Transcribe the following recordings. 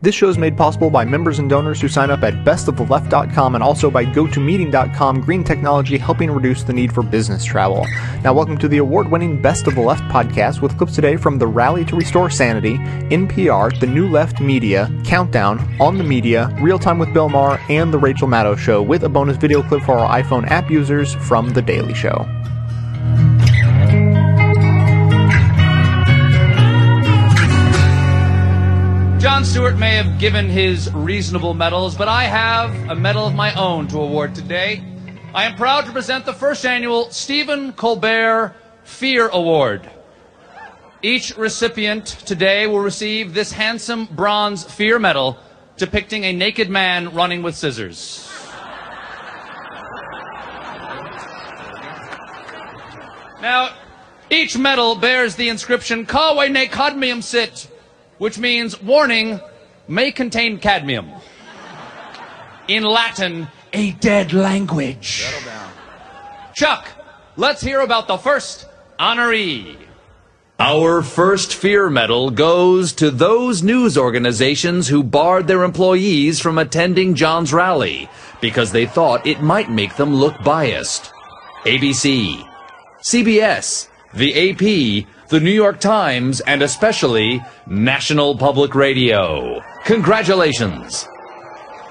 This show is made possible by members and donors who sign up at bestoftheleft.com and also by GoToMeeting.com, green technology helping reduce the need for business travel. Now, welcome to the award winning Best of the Left podcast with clips today from the Rally to Restore Sanity, NPR, the New Left Media, Countdown, On the Media, Real Time with Bill Maher, and The Rachel Maddow Show, with a bonus video clip for our iPhone app users from The Daily Show. Jon Stewart may have given his reasonable medals, but I have a medal of my own to award today. I am proud to present the first annual Stephen Colbert Fear Award. Each recipient today will receive this handsome bronze fear medal depicting a naked man running with scissors. Now, each medal bears the inscription Kawe ne cadmium sit, which means warning may contain cadmium. In Latin, a dead language. Chuck, let's hear about the first honoree. Our first fear medal goes to those news organizations who barred their employees from attending Jon's rally because they thought it might make them look biased. ABC, CBS, the AP, the New York Times, and especially National Public Radio. Congratulations.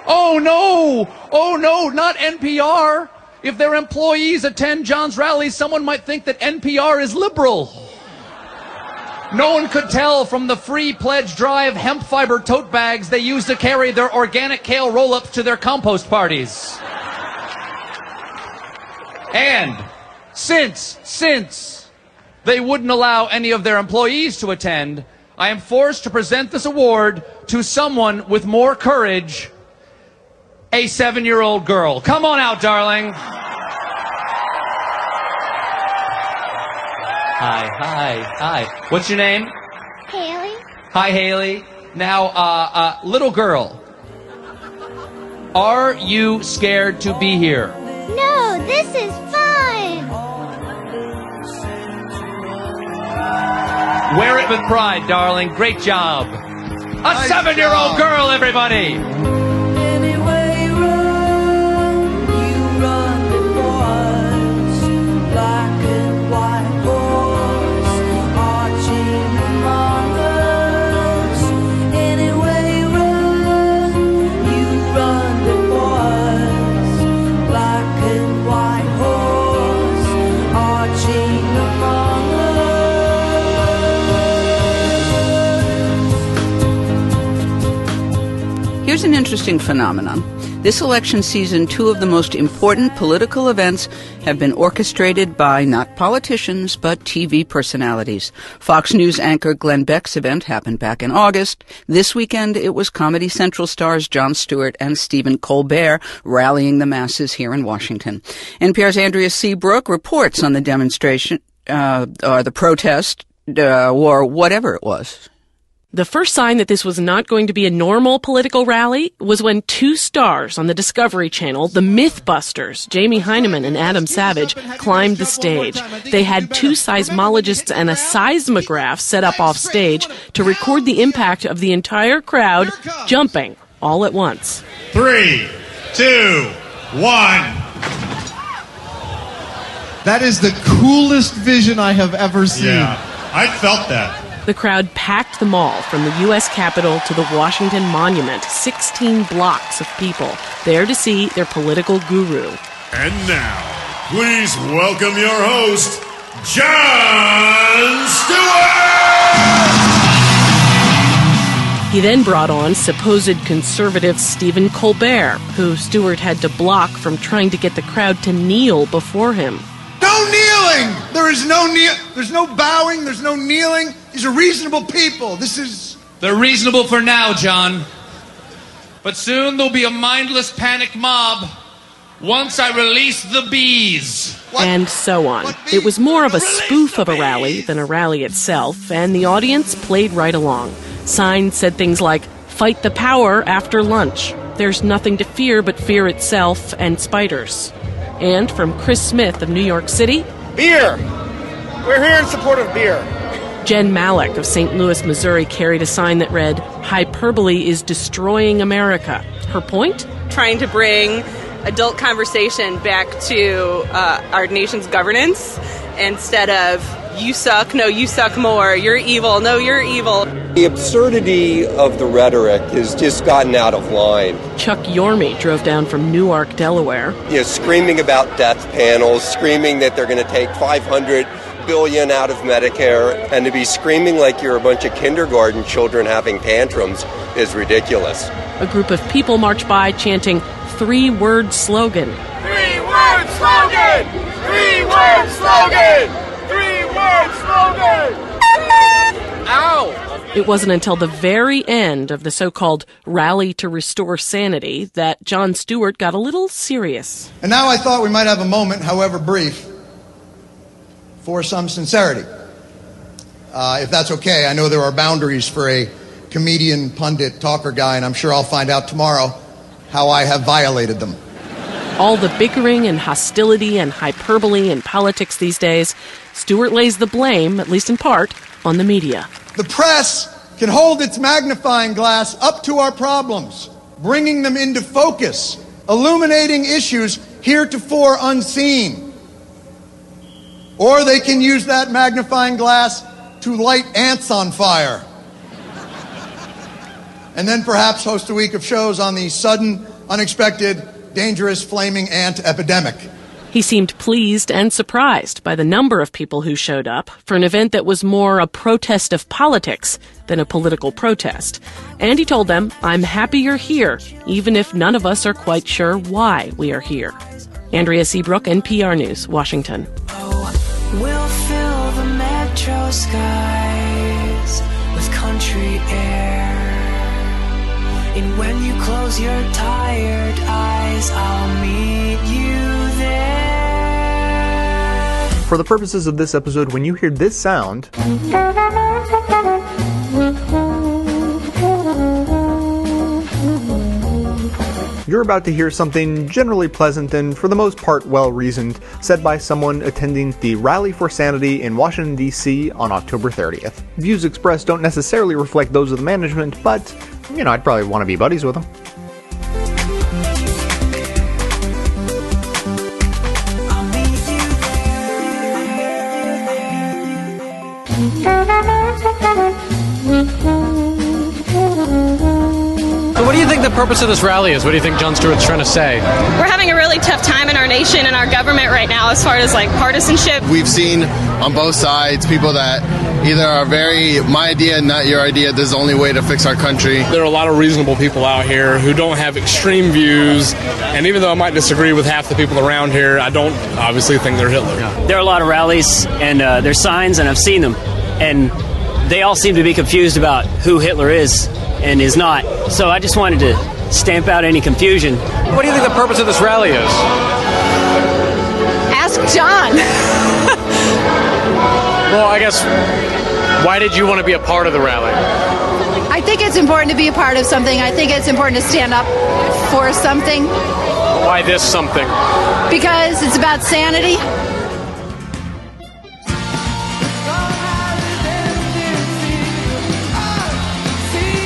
Oh no! Oh no, not NPR! If their employees attend Jon's rallies, someone might think that NPR is liberal. No one could tell from the free pledge drive hemp fiber tote bags they use to carry their organic kale roll ups to their compost parties. And since, since they wouldn't allow any of their employees to attend, I am forced to present this award to someone with more courage a seven year old girl. Come on out, darling. Hi, hi, hi. What's your name? Haley? Hi, Haley. Now, uh, uh, little girl, are you scared to be here? No, this is fun! Wear it with pride, darling. Great job. A seven year old girl, everybody. Interesting phenomenon. This election season, two of the most important political events have been orchestrated by not politicians, but TV personalities. Fox News anchor Glenn Beck's event happened back in August. This weekend, it was Comedy Central stars Jon Stewart and Stephen Colbert rallying the masses here in Washington. NPR's Andrea Seabrook reports on the demonstration, uh, or the protest, uh, or whatever it was. The first sign that this was not going to be a normal political rally was when two stars on the Discovery Channel, the Mythbusters, Jamie Hyneman and Adam Savage, climbed the stage. They had two seismologists and a seismograph set up off stage to record the impact of the entire crowd jumping all at once. Three, two, one. That is the coolest vision I have ever seen. Yeah, I felt that. The crowd packed the mall from the U.S. Capitol to the Washington Monument, 16 blocks of people there to see their political guru. And now, please welcome your host, Jon Stewart! He then brought on supposed conservative Stephen Colbert, who Stewart had to block from trying to get the crowd to kneel before him. No kneeling. There is no kneel. There's no bowing. There's no kneeling. These are reasonable people. This is. They're reasonable for now, Jon. But soon there'll be a mindless panic mob once I release the bees. What? and so on. It was more of a Release spoof of a rally than a rally itself, and the audience played right along. Signs said things like, Fight the power after lunch. There's nothing to fear but fear itself and spiders. And from Chris Smith of New York City, Beer. We're here in support of beer. Jen Malik of St. Louis, Missouri carried a sign that read, Hyperbole is destroying America. Her point? trying to bring adult conversation back to uh, our nation's governance instead of you suck, no, you suck more, you're evil, no, you're evil. The absurdity of the rhetoric has just gotten out of line. Chuck Yormy drove down from Newark, Delaware. You know, screaming about death panels, screaming that they're going to take 500 billion out of Medicare, and to be screaming like you're a bunch of kindergarten children having tantrums is ridiculous. A group of people marched by chanting three word slogan. Three word slogan! Three word slogan! Three word slogan! Ow! It wasn't until the very end of the so called rally to restore sanity that Jon Stewart got a little serious. And now I thought we might have a moment, however brief, for some sincerity. Uh, if that's okay, I know there are boundaries for a comedian, pundit, talker guy, and I'm sure I'll find out tomorrow how I have violated them. All the bickering and hostility and hyperbole in politics these days, Stewart lays the blame, at least in part, on the media. The press can hold its magnifying glass up to our problems, bringing them into focus, illuminating issues heretofore unseen. Or they can use that magnifying glass to light ants on fire. And then perhaps host a week of shows on the sudden, unexpected, dangerous flaming ant epidemic. He seemed pleased and surprised by the number of people who showed up for an event that was more a protest of politics than a political protest. And he told them, I'm happy you're here, even if none of us are quite sure why we are here. Andrea Seabrook, NPR News, Washington. Oh, we'll fill the metro skies with country air. And when you close your tired eyes, I'll meet you there. For the purposes of this episode, when you hear this sound, you're about to hear something generally pleasant and, for the most part, well reasoned, said by someone attending the Rally for Sanity in Washington, D.C. on October 30th. Views expressed don't necessarily reflect those of the management, but, you know, I'd probably want to be buddies with them. What do you think the purpose of this rally is? What do you think Jon Stewart's trying to say? We're having a really tough time in our nation and our government right now as far as like partisanship. We've seen on both sides people that either are very my idea, not your idea. This is the only way to fix our country. There are a lot of reasonable people out here who don't have extreme views, and even though I might disagree with half the people around here, I don't obviously think they're Hitler. There are a lot of rallies and uh, there's signs, and I've seen them, and they all seem to be confused about who Hitler is and is not. So I just wanted to stamp out any confusion. What do you think the purpose of this rally is? Ask Jon. Well, I guess why did you want to be a part of the rally? I think it's important to be a part of something. I think it's important to stand up for something Why this something? because it's about sanity.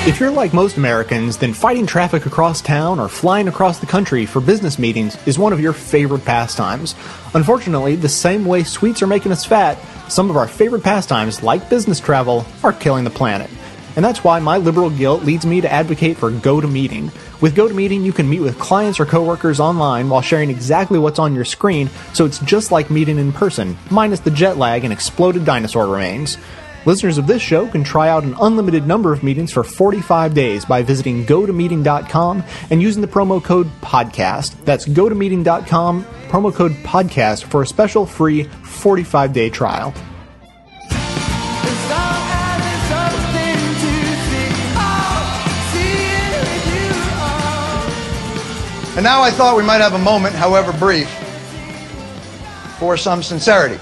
If you're like most Americans, then fighting traffic across town or flying across the country for business meetings is one of your favorite pastimes. Unfortunately, the same way sweets are making us fat, some of our favorite pastimes, like business travel, are killing the planet. And that's why my liberal guilt leads me to advocate for GoToMeeting. With GoToMeeting, you can meet with clients or coworkers online while sharing exactly what's on your screen, so it's just like meeting in person, minus the jet lag and exploded dinosaur remains. Listeners of this show can try out an unlimited number of meetings for 45 days by visiting gotomeeting.com and using the promo code podcast. That's gotomeeting.com, promo code podcast for a special free 45 day trial. And now I thought we might have a moment, however brief, for some sincerity.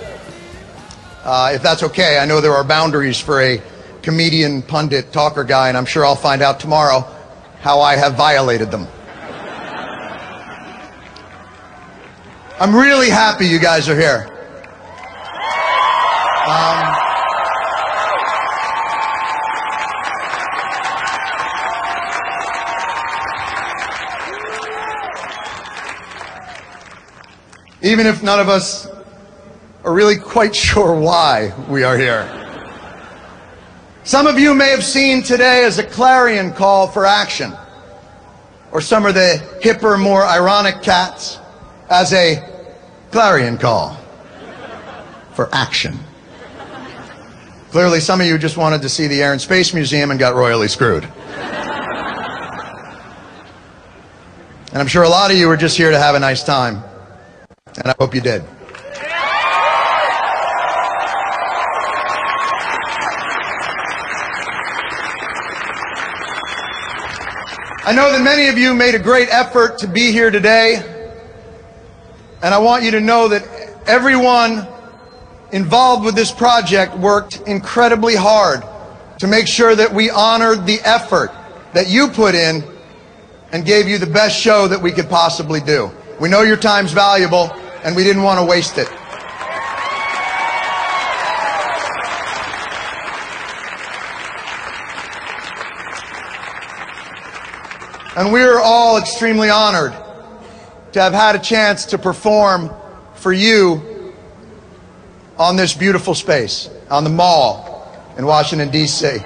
Uh, if that's okay, I know there are boundaries for a comedian, pundit, talker guy, and I'm sure I'll find out tomorrow how I have violated them. I'm really happy you guys are here. Um, even if none of us are really quite sure why we are here. Some of you may have seen today as a clarion call for action, or some of the hipper, more ironic cats as a clarion call for action. Clearly, some of you just wanted to see the Air and Space Museum and got royally screwed. And I'm sure a lot of you were just here to have a nice time. And I hope you did. I know that many of you made a great effort to be here today. And I want you to know that everyone involved with this project worked incredibly hard to make sure that we honored the effort that you put in and gave you the best show that we could possibly do. We know your time's valuable and we didn't want to waste it. And we're all extremely honored to have had a chance to perform for you on this beautiful space, on the mall in Washington, D.C.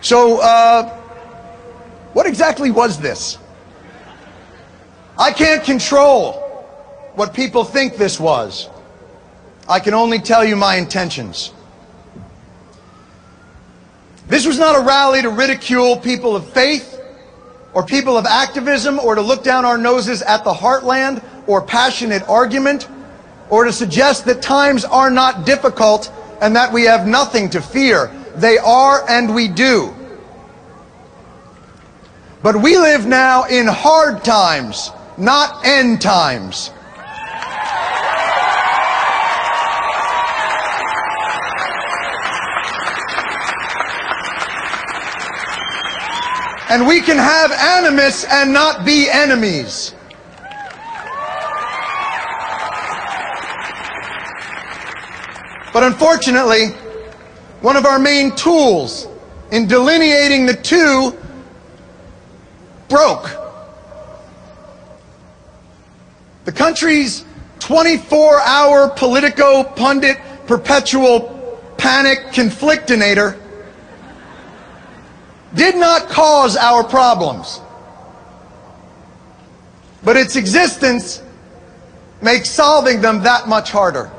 So, uh, what exactly was this? I can't control what people think this was. I can only tell you my intentions. This was not a rally to ridicule people of faith or people of activism or to look down our noses at the heartland or passionate argument or to suggest that times are not difficult and that we have nothing to fear. They are and we do. But we live now in hard times, not end times. And we can have animus and not be enemies. But unfortunately, one of our main tools in delineating the two broke. The country's 24 hour Politico pundit perpetual panic conflictinator did not cause our problems. But its existence makes solving them that much harder.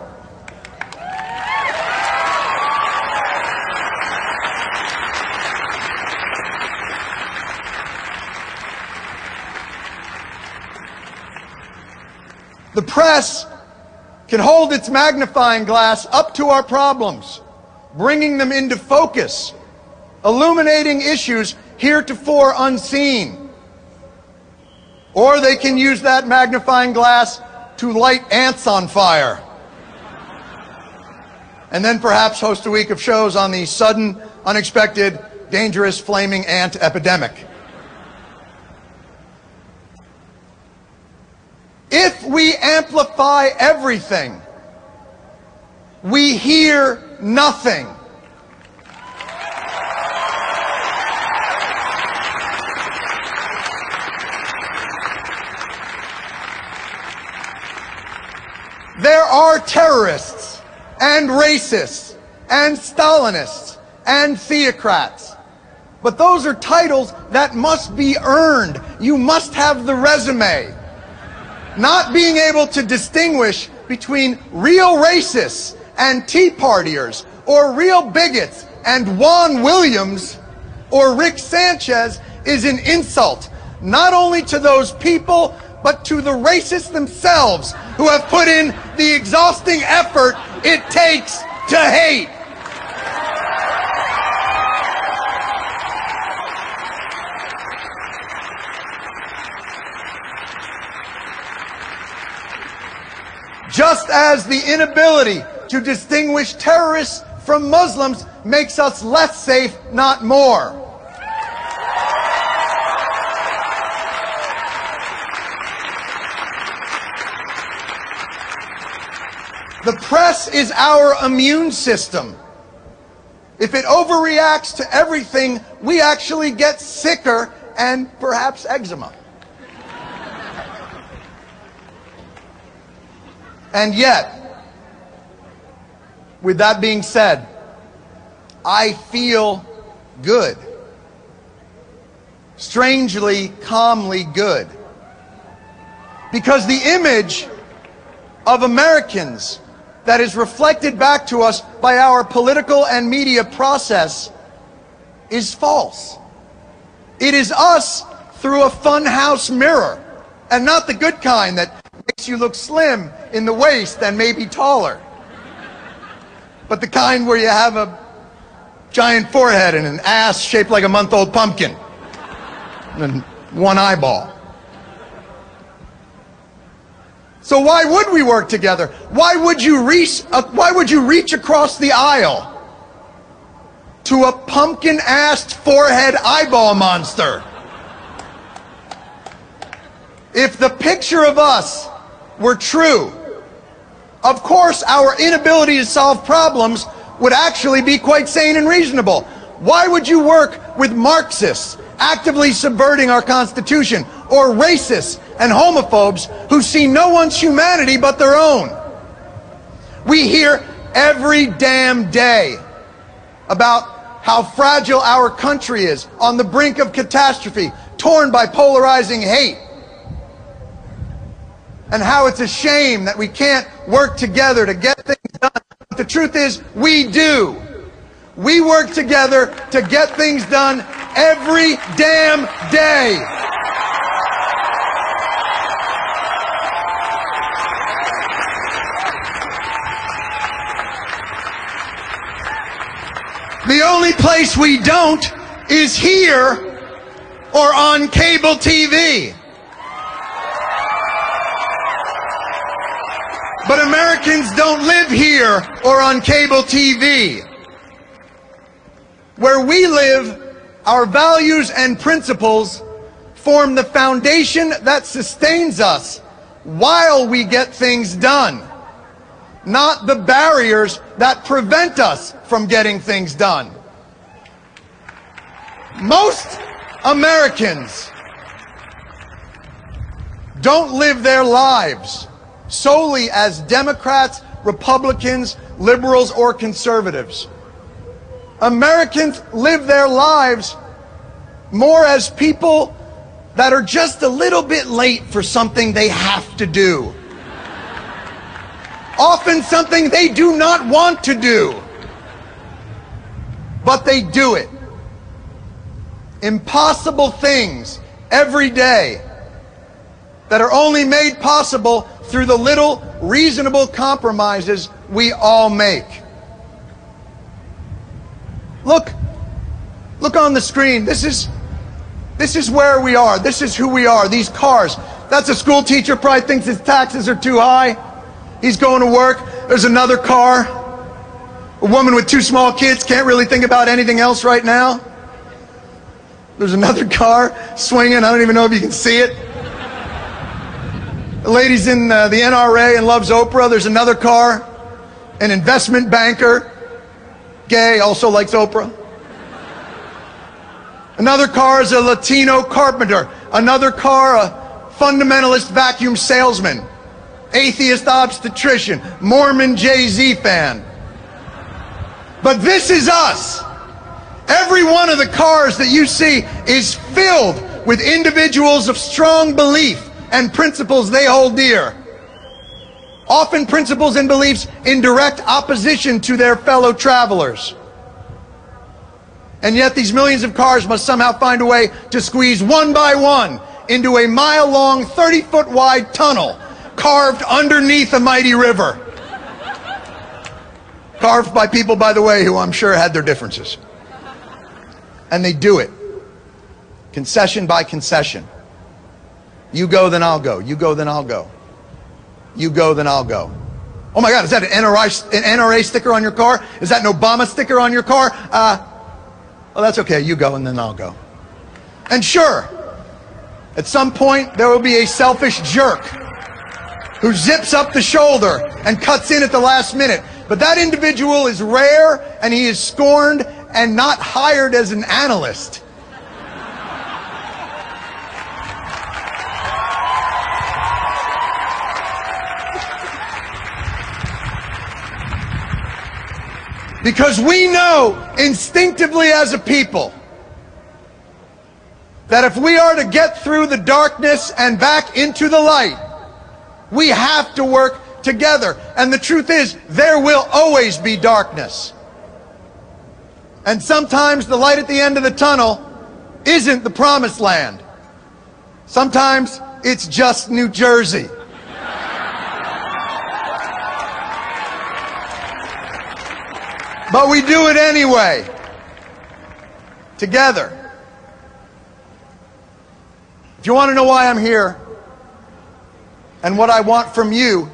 The press can hold its magnifying glass up to our problems, bringing them into focus, illuminating issues heretofore unseen. Or they can use that magnifying glass to light ants on fire. And then perhaps host a week of shows on the sudden, unexpected, dangerous flaming ant epidemic. If we amplify everything, we hear nothing. There are terrorists and racists and Stalinists and theocrats. But those are titles that must be earned. You must have the resume not being able to distinguish between real racists and Tea Partiers or real bigots and Juan Williams or Rick Sanchez is an insult, not only to those people, but to the racists themselves who have put in the exhausting effort it takes to hate. Just as the inability to distinguish terrorists from Muslims makes us less safe, not more. The press is our immune system. if it overreacts to everything, we actually get sicker and perhaps eczema. And yet, with that being said, I feel good. Strangely, calmly good. Because the image of Americans that is reflected back to us by our political and media process is false. It is us through a funhouse mirror, and not the good kind that makes you look slim in the waist and maybe taller, but the kind where you have a giant forehead and an ass shaped like a month old pumpkin and one eyeball. So why would we work together? Why would you reach, uh, why would you reach across the aisle to a pumpkin-assed forehead eyeball monster? If the picture of us were true, of course our inability to solve problems would actually be quite sane and reasonable. Why would you work with Marxists actively subverting our Constitution or racists and homophobes who see no one's humanity but their own? We hear every damn day about how fragile our country is on the brink of catastrophe, torn by polarizing hate and how it's a shame that we can't work together to get things done. But the truth is, we do. We work together to get things done every damn day. The only place we don't is here or on cable TV. But Americans don't live here or on cable TV. Where we live, our values and principles form the foundation that sustains us while we get things done, not the barriers that prevent us from getting things done. Most Americans don't live their lives solely as Democrats, Republicans, liberals, or conservatives. Americans live their lives more as people that are just a little bit late for something they have to do. Often something they do not want to do. But they do it. Impossible things every day that are only made possible through the little reasonable compromises we all make. Look, look on the screen. This is, this is where we are. This is who we are. These cars. That's a school teacher probably thinks his taxes are too high. He's going to work. There's another car. A woman with two small kids can't really think about anything else right now. There's another car swinging. I don't even know if you can see it. The lady's in uh, the NRA and loves Oprah. There's another car. An investment banker. Gay, also likes Oprah. Another car is a Latino carpenter. Another car, a fundamentalist vacuum salesman. Atheist obstetrician. Mormon Jay-Z fan. But this is us. Every one of the cars that you see is filled with individuals of strong belief and principles they hold dear. Often principles and beliefs in direct opposition to their fellow travelers. And yet these millions of cars must somehow find a way to squeeze one by one into a mile long, 30 foot wide tunnel carved underneath a mighty river. Carved by people, by the way, who I'm sure had their differences. And they do it. Concession by concession. You go, then I'll go. You go, then I'll go. You go, then I'll go. Oh my God, is that an NRA, an NRA sticker on your car? Is that an Obama sticker on your car? Uh, well, that's okay. You go, and then I'll go. And sure, at some point, there will be a selfish jerk who zips up the shoulder and cuts in at the last minute. But that individual is rare, and he is scorned, and not hired as an analyst. Because we know instinctively as a people that if we are to get through the darkness and back into the light, we have to work together. And the truth is, there will always be darkness. And sometimes the light at the end of the tunnel isn't the promised land. Sometimes it's just New Jersey. But we do it anyway. Together. If you want to know why I'm here and what I want from you,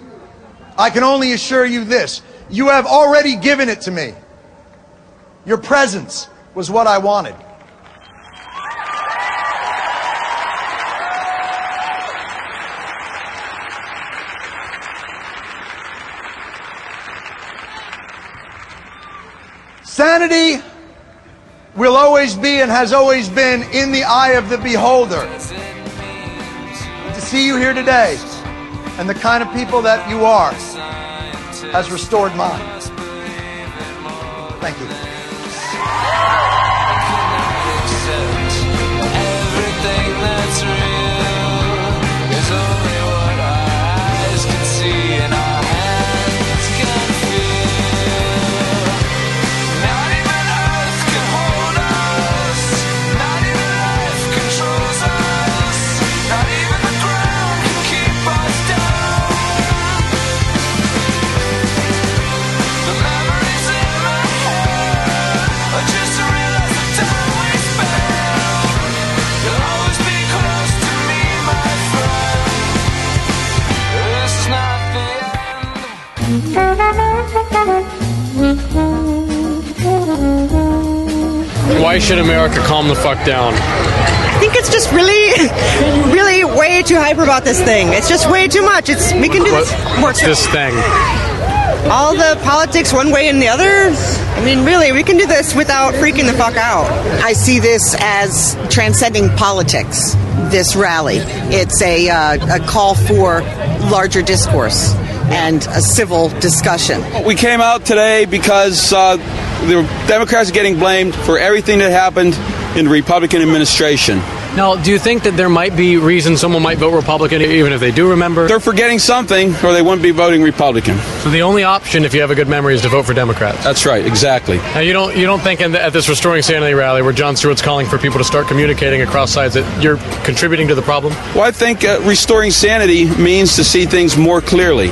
I can only assure you this. You have already given it to me. Your presence was what I wanted. Sanity will always be and has always been in the eye of the beholder. To see you here today and the kind of people that you are has restored mine. Thank you. Why should America calm the fuck down? I think it's just really, really way too hyper about this thing. It's just way too much. It's we can do What, this what's this thing? All the politics one way and the other. I mean, really, we can do this without freaking the fuck out. I see this as transcending politics, this rally. It's a, uh, a call for larger discourse and a civil discussion. We came out today because uh, the Democrats are getting blamed for everything that happened in the Republican administration. Now, do you think that there might be reasons someone might vote Republican even if they do remember? They're forgetting something, or they wouldn't be voting Republican. So the only option, if you have a good memory, is to vote for Democrats. That's right, exactly. Now, you don't you don't think in the, at this Restoring Sanity rally where Jon Stewart's calling for people to start communicating across sides that you're contributing to the problem? Well, I think uh, restoring sanity means to see things more clearly.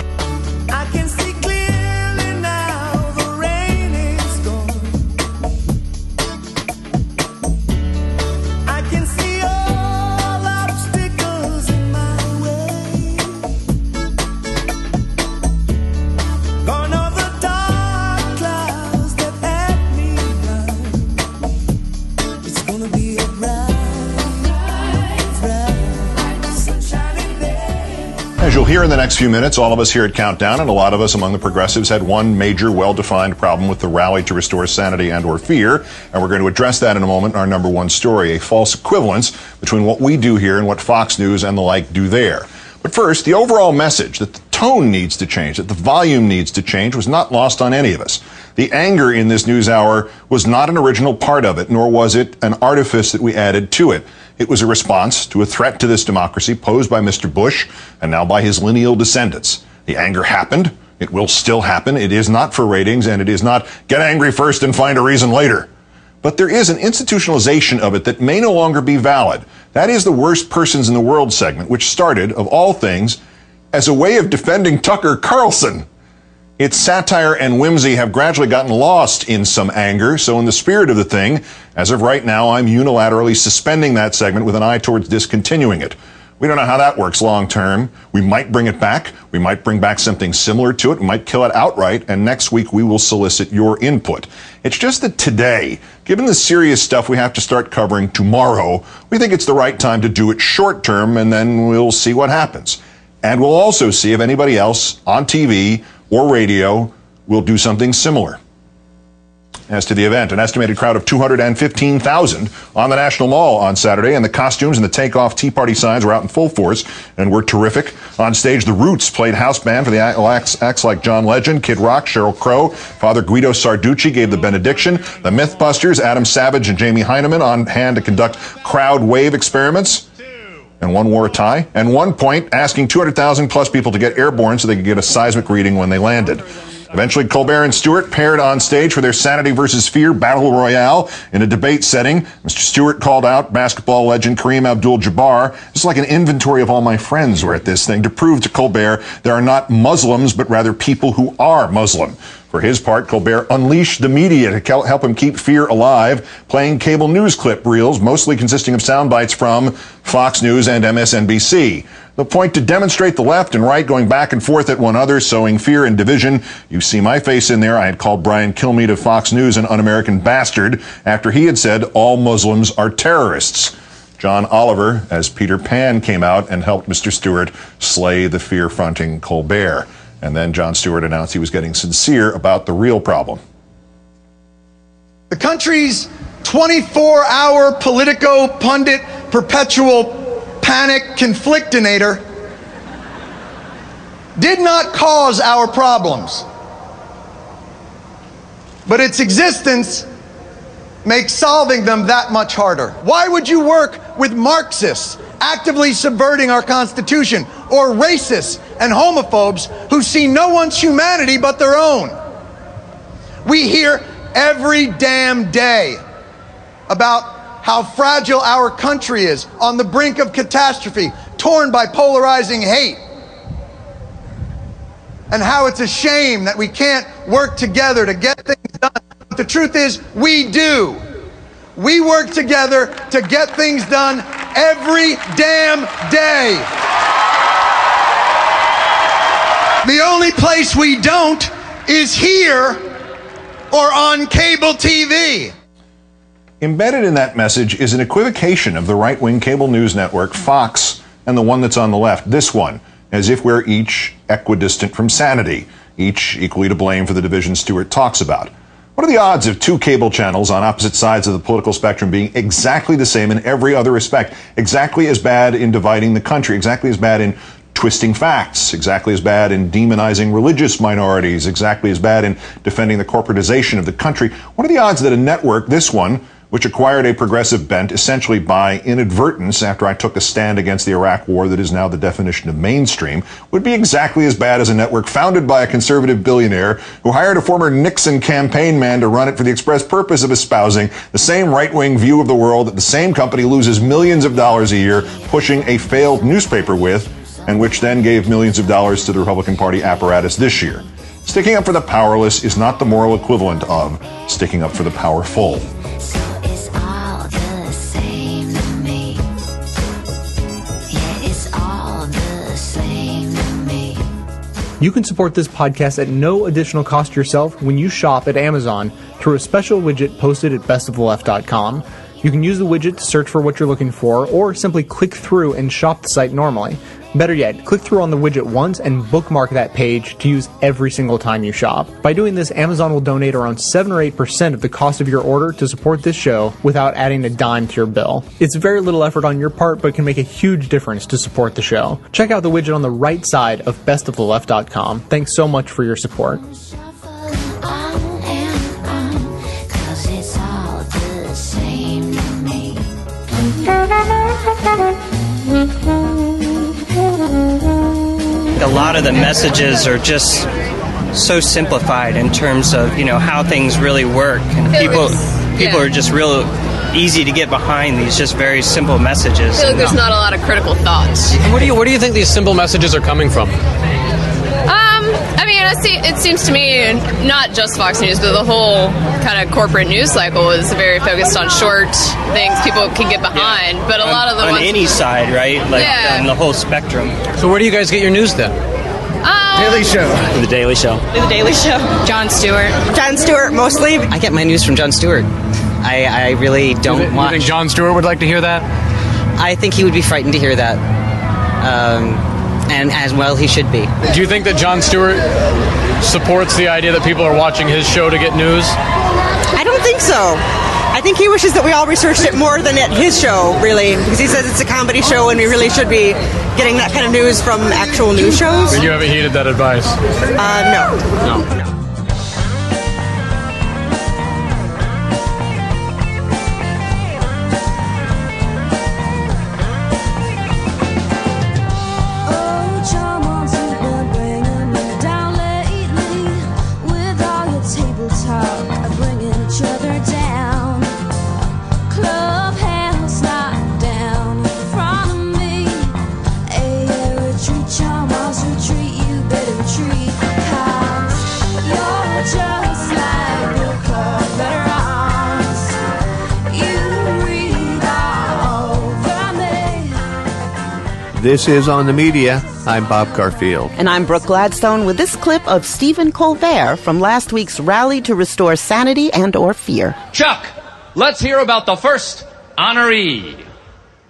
Hear in the next few minutes, all of us here at Countdown and a lot of us among the progressives had one major, well-defined problem with the rally to restore sanity and or fear, and we're going to address that in a moment in our number one story, a false equivalence between what we do here and what Fox News and the like do there. But first, the overall message that the tone needs to change, that the volume needs to change was not lost on any of us. The anger in this news hour was not an original part of it, nor was it an artifice that we added to it. It was a response to a threat to this democracy posed by Mr. Bush and now by his lineal descendants. The anger happened. It will still happen. It is not for ratings and it is not get angry first and find a reason later. But there is an institutionalization of it that may no longer be valid. That is the worst persons in the world segment, which started, of all things, as a way of defending Tucker Carlson. Its satire and whimsy have gradually gotten lost in some anger, so in the spirit of the thing, as of right now, I'm unilaterally suspending that segment with an eye towards discontinuing it. We don't know how that works long term. We might bring it back. We might bring back something similar to it. We might kill it outright. And next week we will solicit your input. It's just that today, given the serious stuff we have to start covering tomorrow, we think it's the right time to do it short term and then we'll see what happens. And we'll also see if anybody else on TV or radio will do something similar. as to the event. An estimated crowd of 215,000 on the National Mall on Saturday, and the costumes and the takeoff Tea Party signs were out in full force and were terrific. On stage, The Roots played house band for the acts, acts like John Legend, Kid Rock, Sheryl Crow. Father Guido Sarducci gave the benediction. The Mythbusters, Adam Savage and Jamie Hyneman on hand to conduct crowd wave experiments and one wore a tie, and one point asking 200,000 plus people to get airborne so they could get a seismic reading when they landed. Eventually, Colbert and Stewart paired on stage for their Sanity versus Fear battle royale in a debate setting. Mr. Stewart called out basketball legend Kareem Abdul-Jabbar. It's like an inventory of all my friends were at this thing to prove to Colbert there are not Muslims, but rather people who are Muslim. For his part, Colbert unleashed the media to help him keep fear alive, playing cable news clip reels, mostly consisting of sound bites from Fox News and MSNBC. The point to demonstrate the left and right going back and forth at one another, sowing fear and division. You see my face in there. I had called Brian Kilmeade of Fox News an un-American bastard after he had said all Muslims are terrorists. John Oliver, as Peter Pan, came out and helped Mr. Stewart slay the fear-fronting Colbert. And then Jon Stewart announced he was getting sincere about the real problem. The country's 24 hour Politico pundit perpetual panic conflictinator did not cause our problems. But its existence makes solving them that much harder. Why would you work with Marxists actively subverting our Constitution or racists and homophobes who see no one's humanity but their own? We hear every damn day about how fragile our country is on the brink of catastrophe, torn by polarizing hate. And how it's a shame that we can't work together to get things done. But the truth is, we do. We work together to get things done every damn day. The only place we don't is here or on cable TV. Embedded in that message is an equivocation of the right wing cable news network, Fox, and the one that's on the left, this one, as if we're each equidistant from sanity, each equally to blame for the division Stewart talks about. What are the odds of two cable channels on opposite sides of the political spectrum being exactly the same in every other respect, exactly as bad in dividing the country, exactly as bad in twisting facts, exactly as bad in demonizing religious minorities, exactly as bad in defending the corporatization of the country? What are the odds that a network, this one, which acquired a progressive bent essentially by inadvertence after I took a stand against the Iraq war that is now the definition of mainstream, would be exactly as bad as a network founded by a conservative billionaire who hired a former Nixon campaign man to run it for the express purpose of espousing the same right wing view of the world that the same company loses millions of dollars a year pushing a failed newspaper with, and which then gave millions of dollars to the Republican Party apparatus this year. Sticking up for the powerless is not the moral equivalent of sticking up for the powerful. You can support this podcast at no additional cost yourself when you shop at Amazon through a special widget posted at bestoftheleft.com. You can use the widget to search for what you're looking for, or simply click through and shop the site normally. Better yet, click through on the widget once and bookmark that page to use every single time you shop. By doing this, Amazon will donate around 7 or 8% of the cost of your order to support this show without adding a dime to your bill. It's very little effort on your part, but can make a huge difference to support the show. Check out the widget on the right side of bestoftheleft.com. Thanks so much for your support. A lot of the messages are just so simplified in terms of you know how things really work, and Feel people it's- people yeah. are just real easy to get behind these just very simple I messages. feel like there's not a lot of critical thoughts. Where do you where do you think these simple messages are coming from? I mean, it, se- it seems to me not just Fox News, but the whole kind of corporate news cycle is very focused on short things people can get behind. But a lot of the on ones any side, right? Like Yeah. on the whole spectrum. So where do you guys get your news then? Um, Daily Show. The Daily Show. The Daily Show. Jon Stewart. Jon Stewart, mostly. I get my news from Jon Stewart. I, I really don't You thi- you think Jon Stewart would like to hear that? I think he would be frightened to hear that. Um, and as well, he should be. Do you think that Jon Stewart supports the idea that people are watching his show to get news? I don't think so. I think he wishes that we all researched it more than at his show, really, because he says it's a comedy show and we really should be getting that kind of news from actual news shows. But you haven't heeded that advice. Uh, no. No. Just This is On the Media. I'm Bob Garfield. And I'm Brooke Gladstone with this clip of Stephen Colbert from last week's rally to restore sanity and or fear. Chuck, let's hear about the first honoree.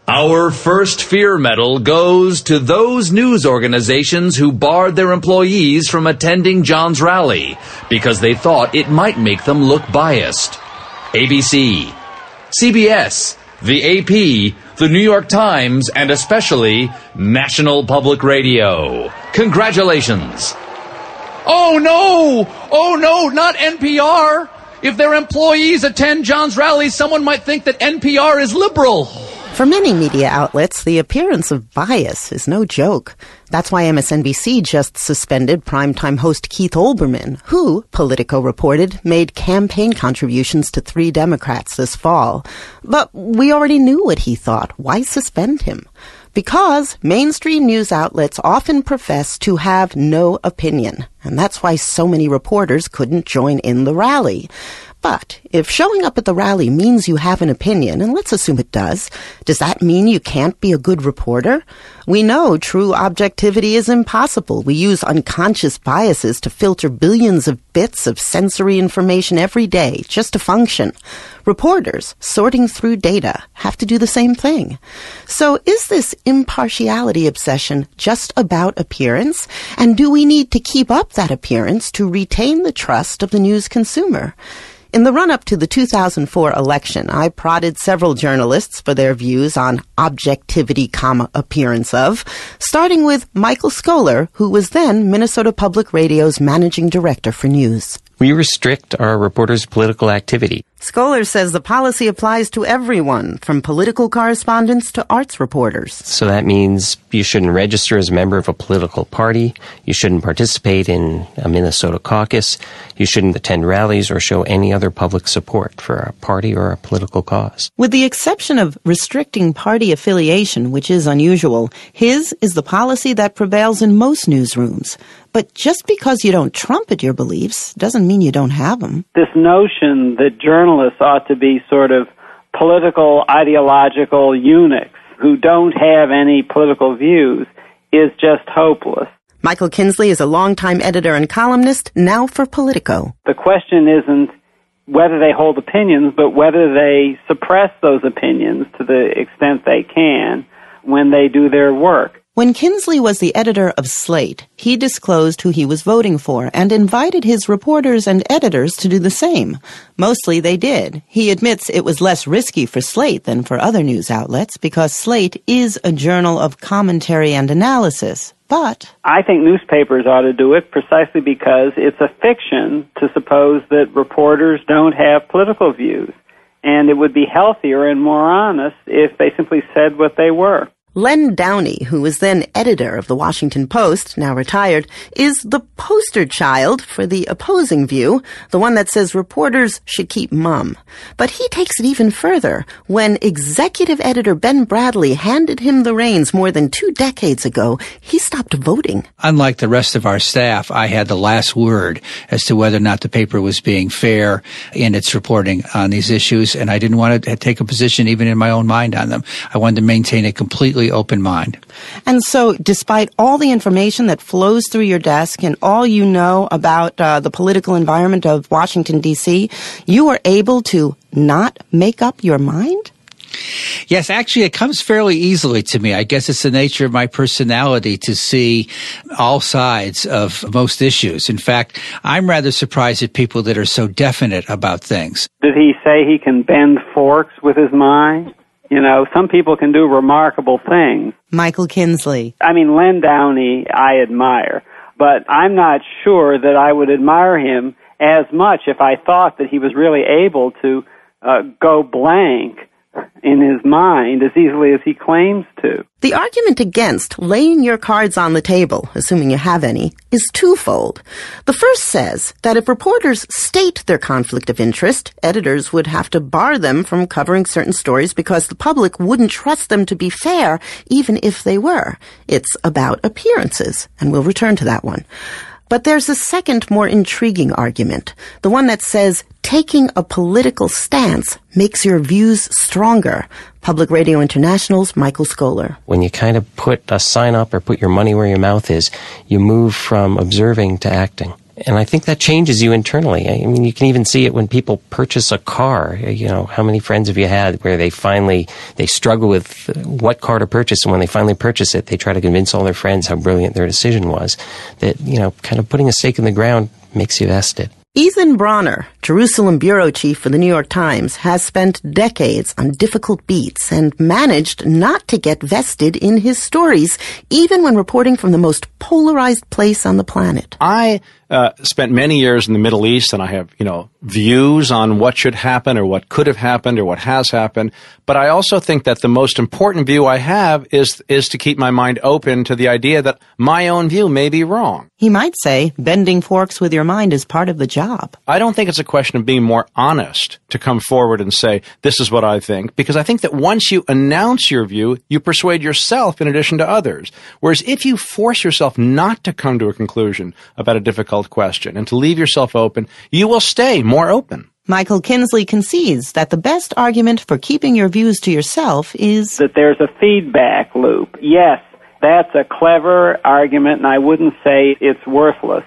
Our first fear medal goes to those news organizations who barred their employees from attending Jon's rally because they thought it might make them look biased. ABC, CBS, the AP, the New York Times, and especially National Public Radio. Congratulations. Oh no! Oh no, not NPR! If their employees attend Jon's rally, someone might think that NPR is liberal. For many media outlets, the appearance of bias is no joke. That's why MSNBC just suspended primetime host Keith Olbermann, who, Politico reported, made campaign contributions to three Democrats this fall. But we already knew what he thought. Why suspend him? Because mainstream news outlets often profess to have no opinion, and that's why so many reporters couldn't join in the rally. But if showing up at the rally means you have an opinion, and let's assume it does, does that mean you can't be a good reporter? We know true objectivity is impossible. We use unconscious biases to filter billions of bits of sensory information every day just to function. Reporters, sorting through data, have to do the same thing. So is this impartiality obsession just about appearance? And do we need to keep up that appearance to retain the trust of the news consumer? In the run up to the 2004 election, I prodded several journalists for their views on objectivity, comma, appearance of, starting with Michael Skoler, who was then Minnesota Public Radio's managing director for news. We restrict our reporters' political activity. Skoler says the policy applies to everyone, from political correspondents to arts reporters. So that means you shouldn't register as a member of a political party, you shouldn't participate in a Minnesota caucus, you shouldn't attend rallies or show any other public support for a party or a political cause. With the exception of restricting party affiliation, which is unusual, his is the policy that prevails in most newsrooms. But just because you don't trumpet your beliefs doesn't mean you don't have them. this notion that journalists ought to be sort of political, ideological eunuchs who don't have any political views is just hopeless. Michael Kinsley is a longtime editor and columnist, now for Politico. The question isn't whether they hold opinions, but whether they suppress those opinions to the extent they can when they do their work. When Kinsley was the editor of Slate, he disclosed who he was voting for and invited his reporters and editors to do the same. Mostly they did. He admits it was less risky for Slate than for other news outlets because Slate is a journal of commentary and analysis. But I think newspapers ought to do it precisely because it's a fiction to suppose that reporters don't have political views. And it would be healthier and more honest if they simply said what they were. Len Downie, who was then editor of the Washington Post, now retired, is the poster child for the opposing view, the one that says reporters should keep mum. But he takes it even further. When executive editor Ben Bradlee handed him the reins more than two decades ago, he stopped voting. Unlike the rest of our staff, I had the last word as to whether or not the paper was being fair in its reporting on these issues, and I didn't want to take a position even in my own mind on them. I wanted to maintain a completely open mind. And so, despite all the information that flows through your desk and all you know about uh, the political environment of Washington, D.C., you were able to not make up your mind? Yes, actually, it comes fairly easily to me. I guess it's the nature of my personality to see all sides of most issues. In fact, I'm rather surprised at people that are so definite about things. Did he say he can bend forks with his mind? You know, some people can do remarkable things. Michael Kinsley. I mean, Len Downie, I admire, but I'm not sure that I would admire him as much if I thought that he was really able to uh, go blank in his mind as easily as he claims to. The argument against laying your cards on the table, assuming you have any, is twofold. The first says that if reporters state their conflict of interest, editors would have to bar them from covering certain stories because the public wouldn't trust them to be fair, even if they were. It's about appearances, and we'll return to that one. But there's a second, more intriguing argument. The one that says taking a political stance makes your views stronger. Public Radio International's Michael Skoler. When you kind of put a sign up or put your money where your mouth is, you move from observing to acting. And I think that changes you internally. I mean, you can even see it when people purchase a car. You know, how many friends have you had where they finally, they struggle with what car to purchase and when they finally purchase it, they try to convince all their friends how brilliant their decision was. That, you know, kind of putting a stake in the ground makes you vested. Ethan Bronner, Jerusalem bureau chief for the New York Times, has spent decades on difficult beats and managed not to get vested in his stories, even when reporting from the most polarized place on the planet. I uh, spent many years in the Middle East, and I have, you know, views on what should happen or what could have happened or what has happened. But I also think that the most important view I have is is to keep my mind open to the idea that my own view may be wrong. He might say bending forks with your mind is part of the job. I don't think it's a question of being more honest to come forward and say, this is what I think, because I think that once you announce your view, you persuade yourself in addition to others. Whereas if you force yourself not to come to a conclusion about a difficult question and to leave yourself open, you will stay more open. Michael Kinsley concedes that the best argument for keeping your views to yourself is that there's a feedback loop. Yes, that's a clever argument, and I wouldn't say it's worthless.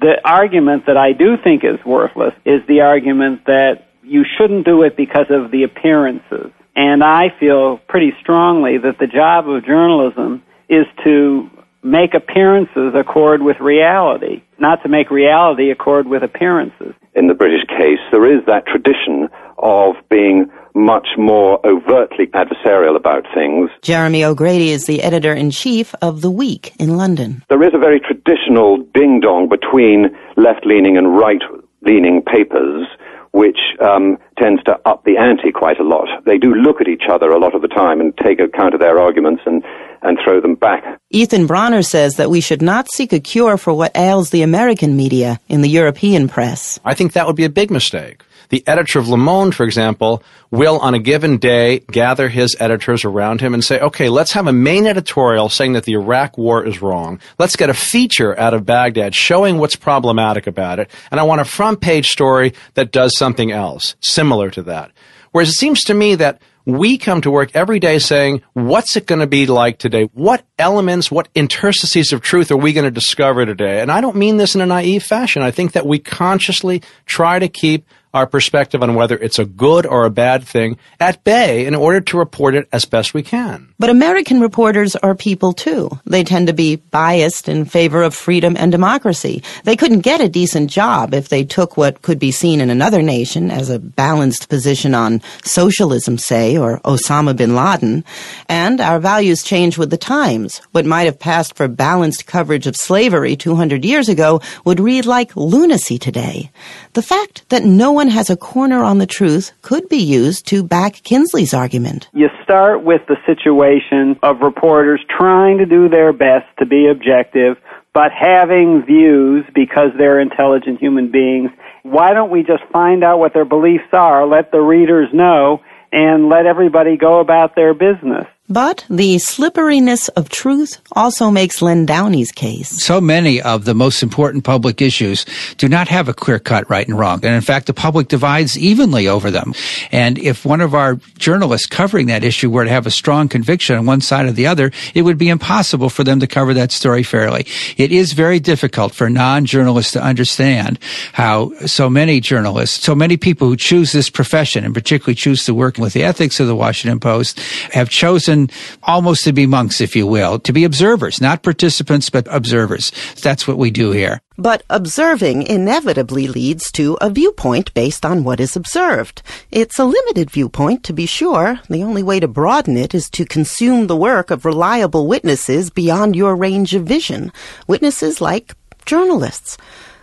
The argument that I do think is worthless is the argument that you shouldn't do it because of the appearances. And I feel pretty strongly that the job of journalism is to make appearances accord with reality, not to make reality accord with appearances. In the British case, there is that tradition of being much more overtly adversarial about things. Jeremy O'Grady is the editor in chief of The Week in London. There is a very traditional ding dong between left leaning and right leaning papers, which um, tends to up the ante quite a lot. They do look at each other a lot of the time and take account of their arguments and, and throw them back. Ethan Bronner says that we should not seek a cure for what ails the American media in the European press. I think that would be a big mistake. The editor of Le Monde, for example, will on a given day gather his editors around him and say, okay, let's have a main editorial saying that the Iraq war is wrong. Let's get a feature out of Baghdad showing what's problematic about it. And I want a front page story that does something else similar to that. Whereas it seems to me that we come to work every day saying, what's it going to be like today? What elements, what interstices of truth are we going to discover today? And I don't mean this in a naive fashion. I think that we consciously try to keep our perspective on whether it's a good or a bad thing at bay in order to report it as best we can. But American reporters are people too. They tend to be biased in favor of freedom and democracy. They couldn't get a decent job if they took what could be seen in another nation as a balanced position on socialism, say, or Osama bin Laden. And our values change with the times. What might have passed for balanced coverage of slavery 200 years ago would read like lunacy today. The fact that no one has a corner on the truth could be used to back Kinsley's argument. You start with the situation of reporters trying to do their best to be objective, but having views because they're intelligent human beings. Why don't we just find out what their beliefs are, let the readers know, and let everybody go about their business? But the slipperiness of truth also makes Len Downie's case. So many of the most important public issues do not have a clear cut right and wrong. And in fact, the public divides evenly over them. And if one of our journalists covering that issue were to have a strong conviction on one side or the other, it would be impossible for them to cover that story fairly. It is very difficult for non-journalists to understand how so many journalists, so many people who choose this profession and particularly choose to work with the ethics of the Washington Post have chosen almost to be monks, if you will, to be observers, not participants, but observers. That's what we do here. But observing inevitably leads to a viewpoint based on what is observed. It's a limited viewpoint, to be sure. The only way to broaden it is to consume the work of reliable witnesses beyond your range of vision. Witnesses like journalists.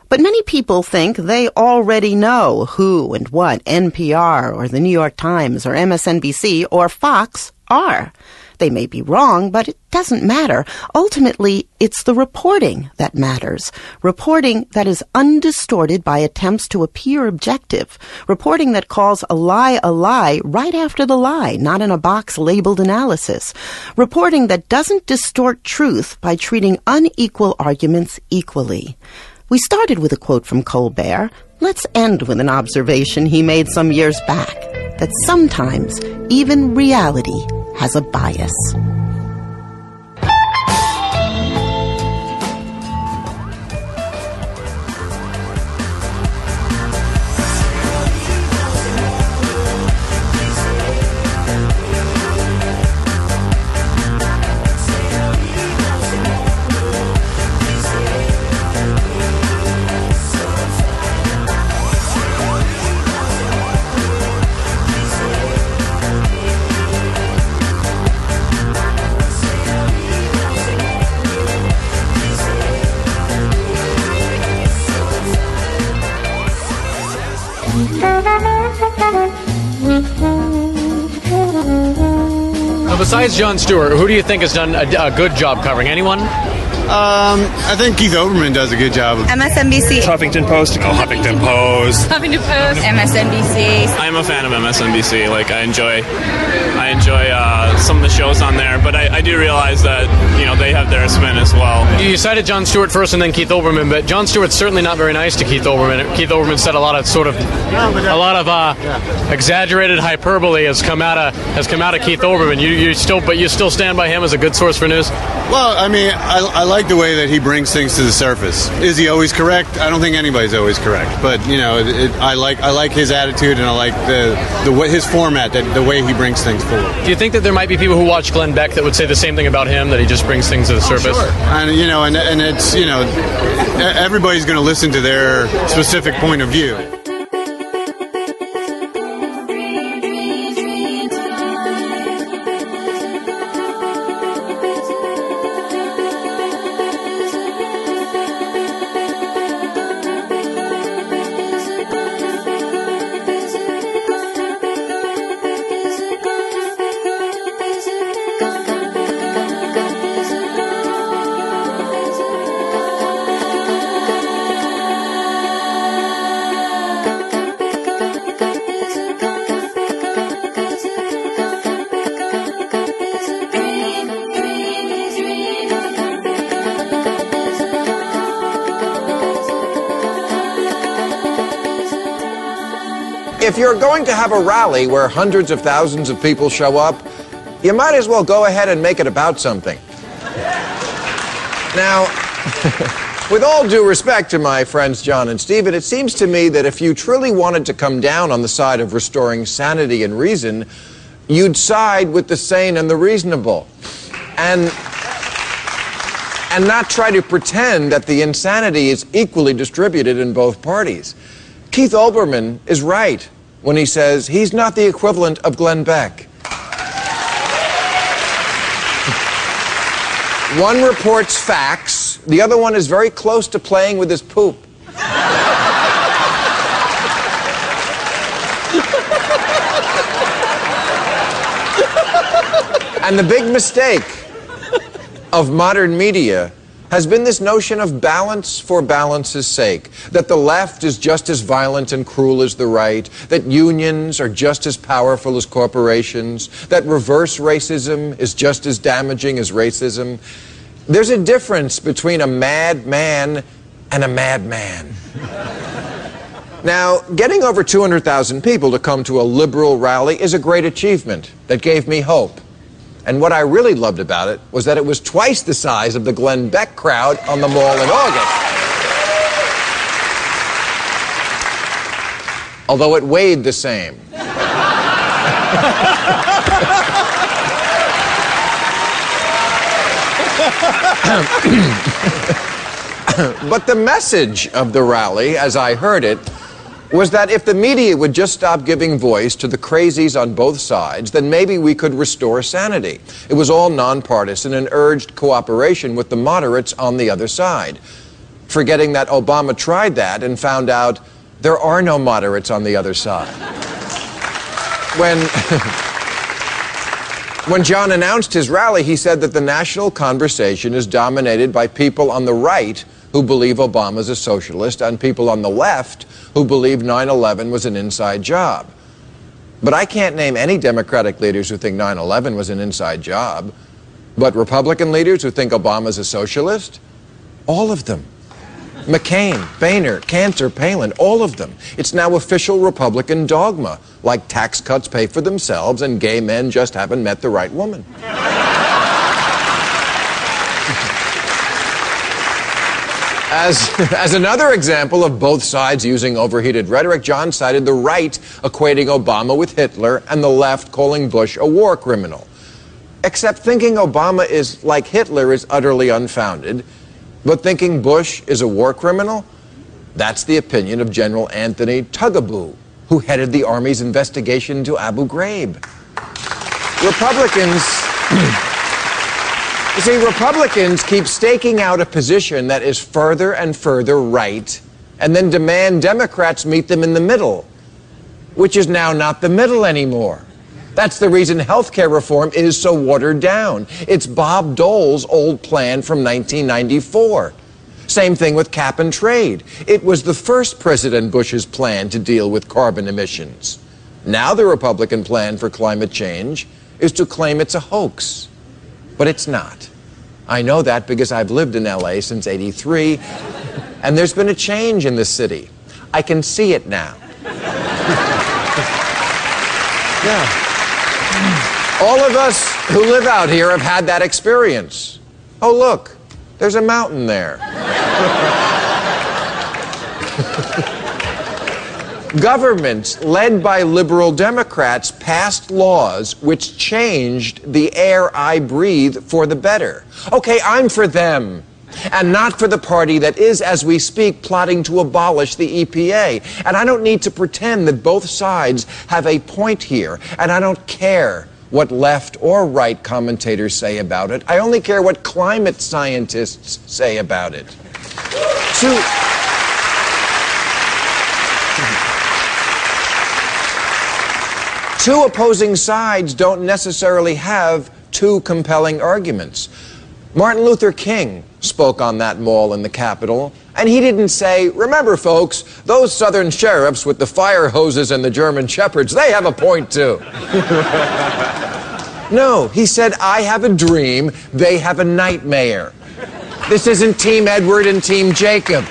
But many people think they already know who and what NPR or the New York Times or MSNBC or Fox are. They may be wrong, but it doesn't matter. Ultimately, it's the reporting that matters. Reporting that is undistorted by attempts to appear objective. Reporting that calls a lie a lie right after the lie, not in a box labeled analysis. Reporting that doesn't distort truth by treating unequal arguments equally. We started with a quote from Colbert. Let's end with an observation he made some years back that sometimes even reality has a bias. Besides Jon Stewart, who do you think has done a, a good job covering? Anyone? Um, I think Keith Olbermann does a good job. MSNBC. Huffington Post. Oh, Huffington Post. Huffington Post. MSNBC. I'm a fan of MSNBC. Like I enjoy, I enjoy uh, some of the shows on there, but I, I do realize that you know they have their spin as well. You cited Jon Stewart first and then Keith Olbermann, but Jon Stewart's certainly not very nice to Keith Olbermann. Keith Olbermann said a lot of sort of a lot of uh, exaggerated hyperbole has come out of has come out of Keith Olbermann. You, you still but you still stand by him as a good source for news. Well, I mean, I, I like the way that he brings things to the surface. Is he always correct? I don't think anybody's always correct, but you know, it, it, I like I like his attitude and I like the the his format, that the way he brings things forward. Do you think that there might be people who watch Glenn Beck that would say the same thing about him that he just brings things to the oh, surface? Sure. And you know, and and it's you know, everybody's going to listen to their specific point of view. If you're going to have a rally where hundreds of thousands of people show up, you might as well go ahead and make it about something. Now, with all due respect to my friends Jon and Stephen, it seems to me that if you truly wanted to come down on the side of restoring sanity and reason, you'd side with the sane and the reasonable. And and not try to pretend that the insanity is equally distributed in both parties. Keith Olbermann is right when he says he's not the equivalent of Glenn Beck. One reports facts, the other one is very close to playing with his poop. And the big mistake of modern media has been this notion of balance for balance's sake. That the left is just as violent and cruel as the right. That unions are just as powerful as corporations. That reverse racism is just as damaging as racism. There's a difference between a mad man and a madman. Now, getting over 200,000 people to come to a liberal rally is a great achievement that gave me hope. And what I really loved about it was that it was twice the size of the Glenn Beck crowd on the mall in August. Although it weighed the same. but the message of the rally, as I heard it, was that if the media would just stop giving voice to the crazies on both sides, then maybe we could restore sanity. It was all nonpartisan and urged cooperation with the moderates on the other side. Forgetting that Obama tried that and found out there are no moderates on the other side. When. When Jon announced his rally, he said that the national conversation is dominated by people on the right who believe Obama's a socialist and people on the left who believe 9 11 was an inside job. But I can't name any Democratic leaders who think 9 11 was an inside job. But Republican leaders who think Obama's a socialist? All of them. McCain, Boehner, Cantor, Palin, all of them. It's now official Republican dogma, like tax cuts pay for themselves and gay men just haven't met the right woman. As, as another example of both sides using overheated rhetoric, Jon cited the right equating Obama with Hitler and the left calling Bush a war criminal. Except thinking Obama is like Hitler is utterly unfounded, but thinking Bush is a war criminal, that's the opinion of General Anthony Taguba, who headed the Army's investigation into Abu Ghraib. Republicans. You see, Republicans keep staking out a position that is further and further right and then demand Democrats meet them in the middle, which is now not the middle anymore. That's the reason health care reform is so watered down. It's Bob Dole's old plan from 1994. Same thing with cap and trade. It was the first President Bush's plan to deal with carbon emissions. Now the Republican plan for climate change is to claim it's a hoax. But it's not. I know that because I've lived in LA since 83, and there's been a change in the city. I can see it now. yeah. All of us who live out here have had that experience. Oh, look, there's a mountain there. Governments led by liberal Democrats passed laws which changed the air I breathe for the better. Okay, I'm for them. And not for the party that is, as we speak, plotting to abolish the EPA. And I don't need to pretend that both sides have a point here. And I don't care what left or right commentators say about it. I only care what climate scientists say about it. To, two opposing sides don't necessarily have two compelling arguments. Martin Luther King spoke on that mall in the Capitol, and he didn't say, Remember, folks, those southern sheriffs with the fire hoses and the German shepherds, they have a point too. no, he said, I have a dream, they have a nightmare. This isn't Team Edward and Team Jacob.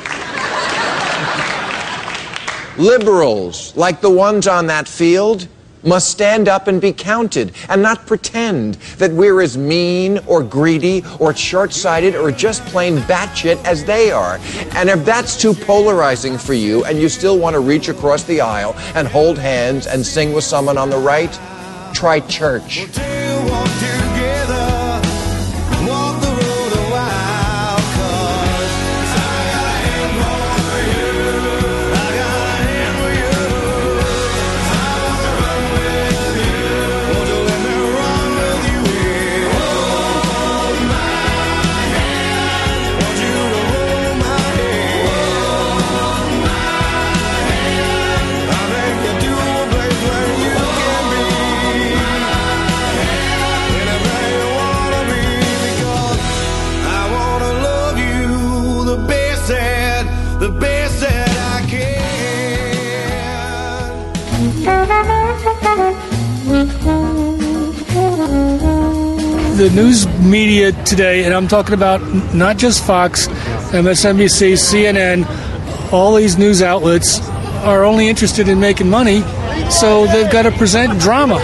Liberals, like the ones on that field, must stand up and be counted and not pretend that we're as mean or greedy or short sighted or just plain batshit as they are. And if that's too polarizing for you and you still want to reach across the aisle and hold hands and sing with someone on the right, try church. The news media today, and I'm talking about not just Fox, MSNBC, CNN, all these news outlets are only interested in making money, so they've got to present drama.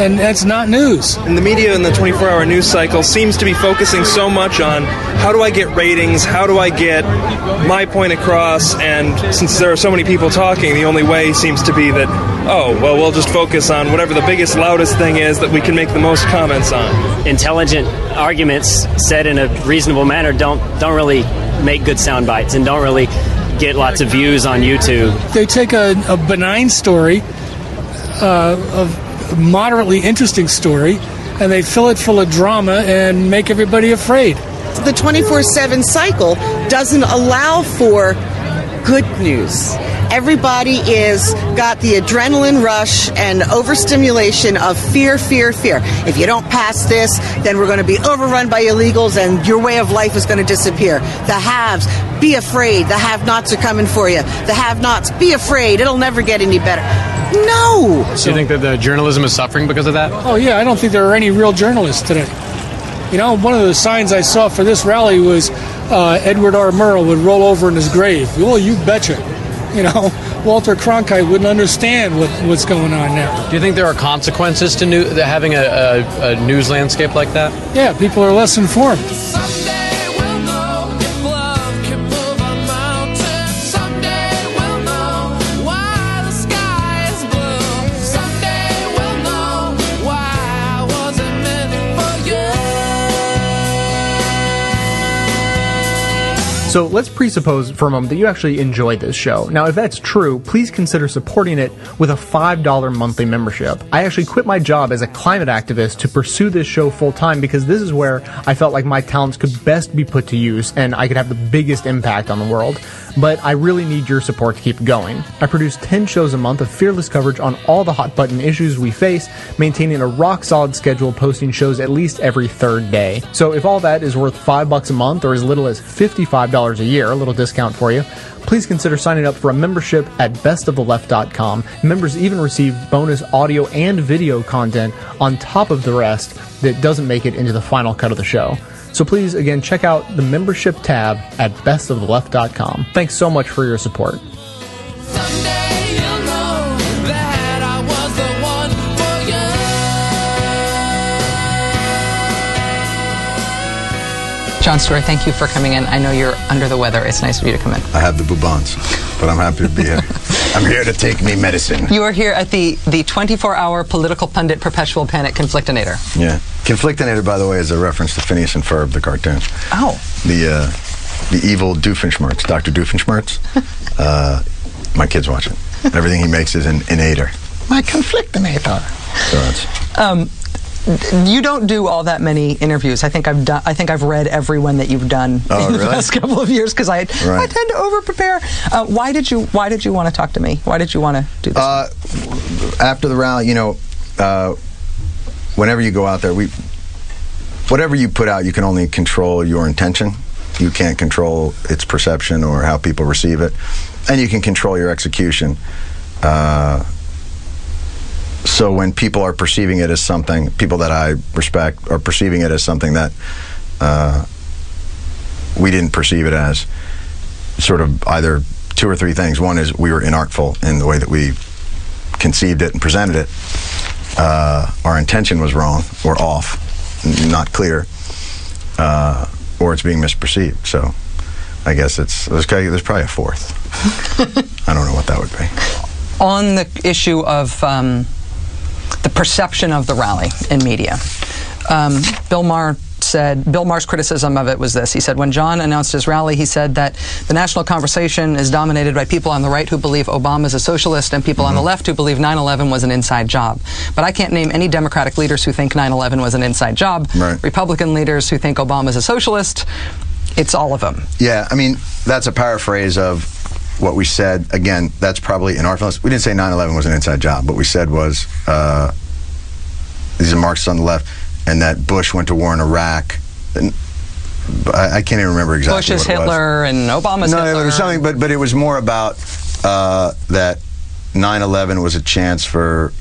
And that's not news. And the media in the 24 hour news cycle seems to be focusing so much on how do I get ratings, how do I get my point across, and since there are so many people talking, the only way seems to be that, oh, well, we'll just focus on whatever the biggest, loudest thing is that we can make the most comments on. intelligent arguments said in a reasonable manner don't don't really make good sound bites and don't really get lots of views on YouTube. They take a, a benign story, uh, a moderately interesting story, and they fill it full of drama and make everybody afraid. The 24 7 cycle doesn't allow for good news. Everybody is got the adrenaline rush and overstimulation of fear, fear, fear. If you don't pass this, then we're going to be overrun by illegals and your way of life is going to disappear. The haves, be afraid. The have nots are coming for you. The have nots, be afraid. It'll never get any better. No! So you think that the journalism is suffering because of that? Oh, yeah, I don't think there are any real journalists today. You know, one of the signs I saw for this rally was uh, Edward R. Murrow would roll over in his grave. Well, you betcha. You know, Walter Cronkite wouldn't understand what, what's going on now. Do you think there are consequences to new, to having a, a, a news landscape like that? Yeah, people are less informed. So let's presuppose for a moment that you actually enjoy this show. Now, if that's true, please consider supporting it with a $5 monthly membership. I actually quit my job as a climate activist to pursue this show full time because this is where I felt like my talents could best be put to use and I could have the biggest impact on the world. But I really need your support to keep going. I produce 10 shows a month of fearless coverage on all the hot button issues we face, maintaining a rock solid schedule, posting shows at least every third day. So if all that is worth 5 bucks a month or as little as $55 a year, a little discount for you, please consider signing up for a membership at bestoftheleft.com. Members even receive bonus audio and video content on top of the rest that doesn't make it into the final cut of the show. So please, again, check out the membership tab at bestoftheleft.com. Thanks so much for your support. Jon Stewart, thank you for coming in. I know you're under the weather. It's nice of you to come in. I have the bubons, but I'm happy to be here. I'm here to take me medicine. You are here at the, the 24 hour political pundit perpetual panic conflictinator. Yeah. Conflictinator, by the way, is a reference to Phineas and Ferb, the cartoon. Oh. The uh, the evil Doofenshmirtz, Dr. Doofenshmirtz. uh, my kids watch it. Everything he makes is an inator. My conflictinator. So that's. Um, you don't do all that many interviews. I think I've done. I think I've read every one that you've done Oh, in the really? past couple of years because I I tend to over prepare. Uh, why did you Why did you want to talk to me? Why did you want to do this? Uh, after the rally, you know, uh, whenever you go out there, we, whatever you put out, you can only control your intention. You can't control its perception or how people receive it, and you can control your execution. So when people are perceiving it as something, people that I respect are perceiving it as something that uh, we didn't perceive it as, sort of either two or three things. One is we were inartful in the way that we conceived it and presented it. Uh, our intention was wrong or off, n- not clear, uh, or it's being misperceived. So I guess it's there's, probably- there's probably a fourth. I don't know what that would be. on the issue of um, the perception of the rally in media, um, Bill Maher said, Bill Maher's criticism of it was this. He said, when Jon announced his rally, he said that the national conversation is dominated by people on the right who believe Obama is a socialist and people on the left who believe 9 11 was an inside job. But I can't name any Democratic leaders who think 9 11 was an inside job. Right. Republican leaders who think Obama is a socialist. It's all of them. Yeah, I mean, that's a paraphrase of what we said. Again, that's probably in our artfulness. We didn't say 9 11 was an inside job. What we said was uh, these are Marxists on the left, and that Bush went to war in Iraq. And I, I can't even remember exactly Bush is what it was. Hitler and Obama's no, Hitler. it was something, but, but it was more about uh, that 9/11 was a chance for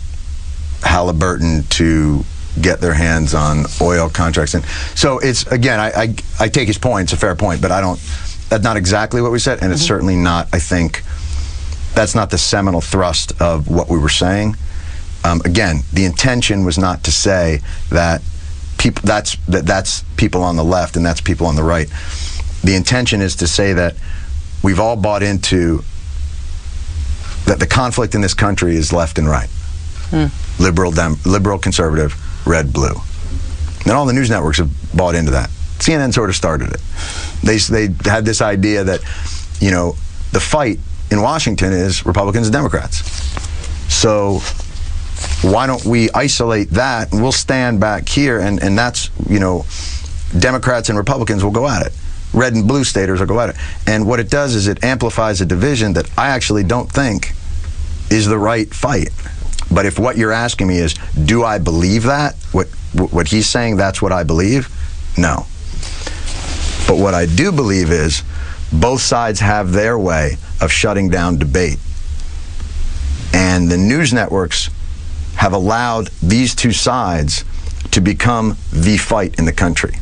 Halliburton to get their hands on oil contracts, and so it's again, I I, I take his point. It's a fair point, but I don't. That's not exactly what we said, and it's certainly not. I think that's not the seminal thrust of what we were saying. Um, again, the intention was not to say that people that's that that's people on the left and that's people on the right. The intention is to say that we've all bought into that the conflict in this country is left and right, liberal, dem, liberal, conservative, red, blue. And all the news networks have bought into that. CNN sort of started it. They they had this idea that you know the fight in Washington is Republicans and Democrats. So why don't we isolate that and we'll stand back here and, and that's, you know, Democrats and Republicans will go at it. Red and blue staters will go at it. And what it does is it amplifies a division that I actually don't think is the right fight. But if what you're asking me is, do I believe that? What what he's saying, that's what I believe? No. But what I do believe is both sides have their way of shutting down debate. And the news networks have allowed these two sides to become the fight in the country.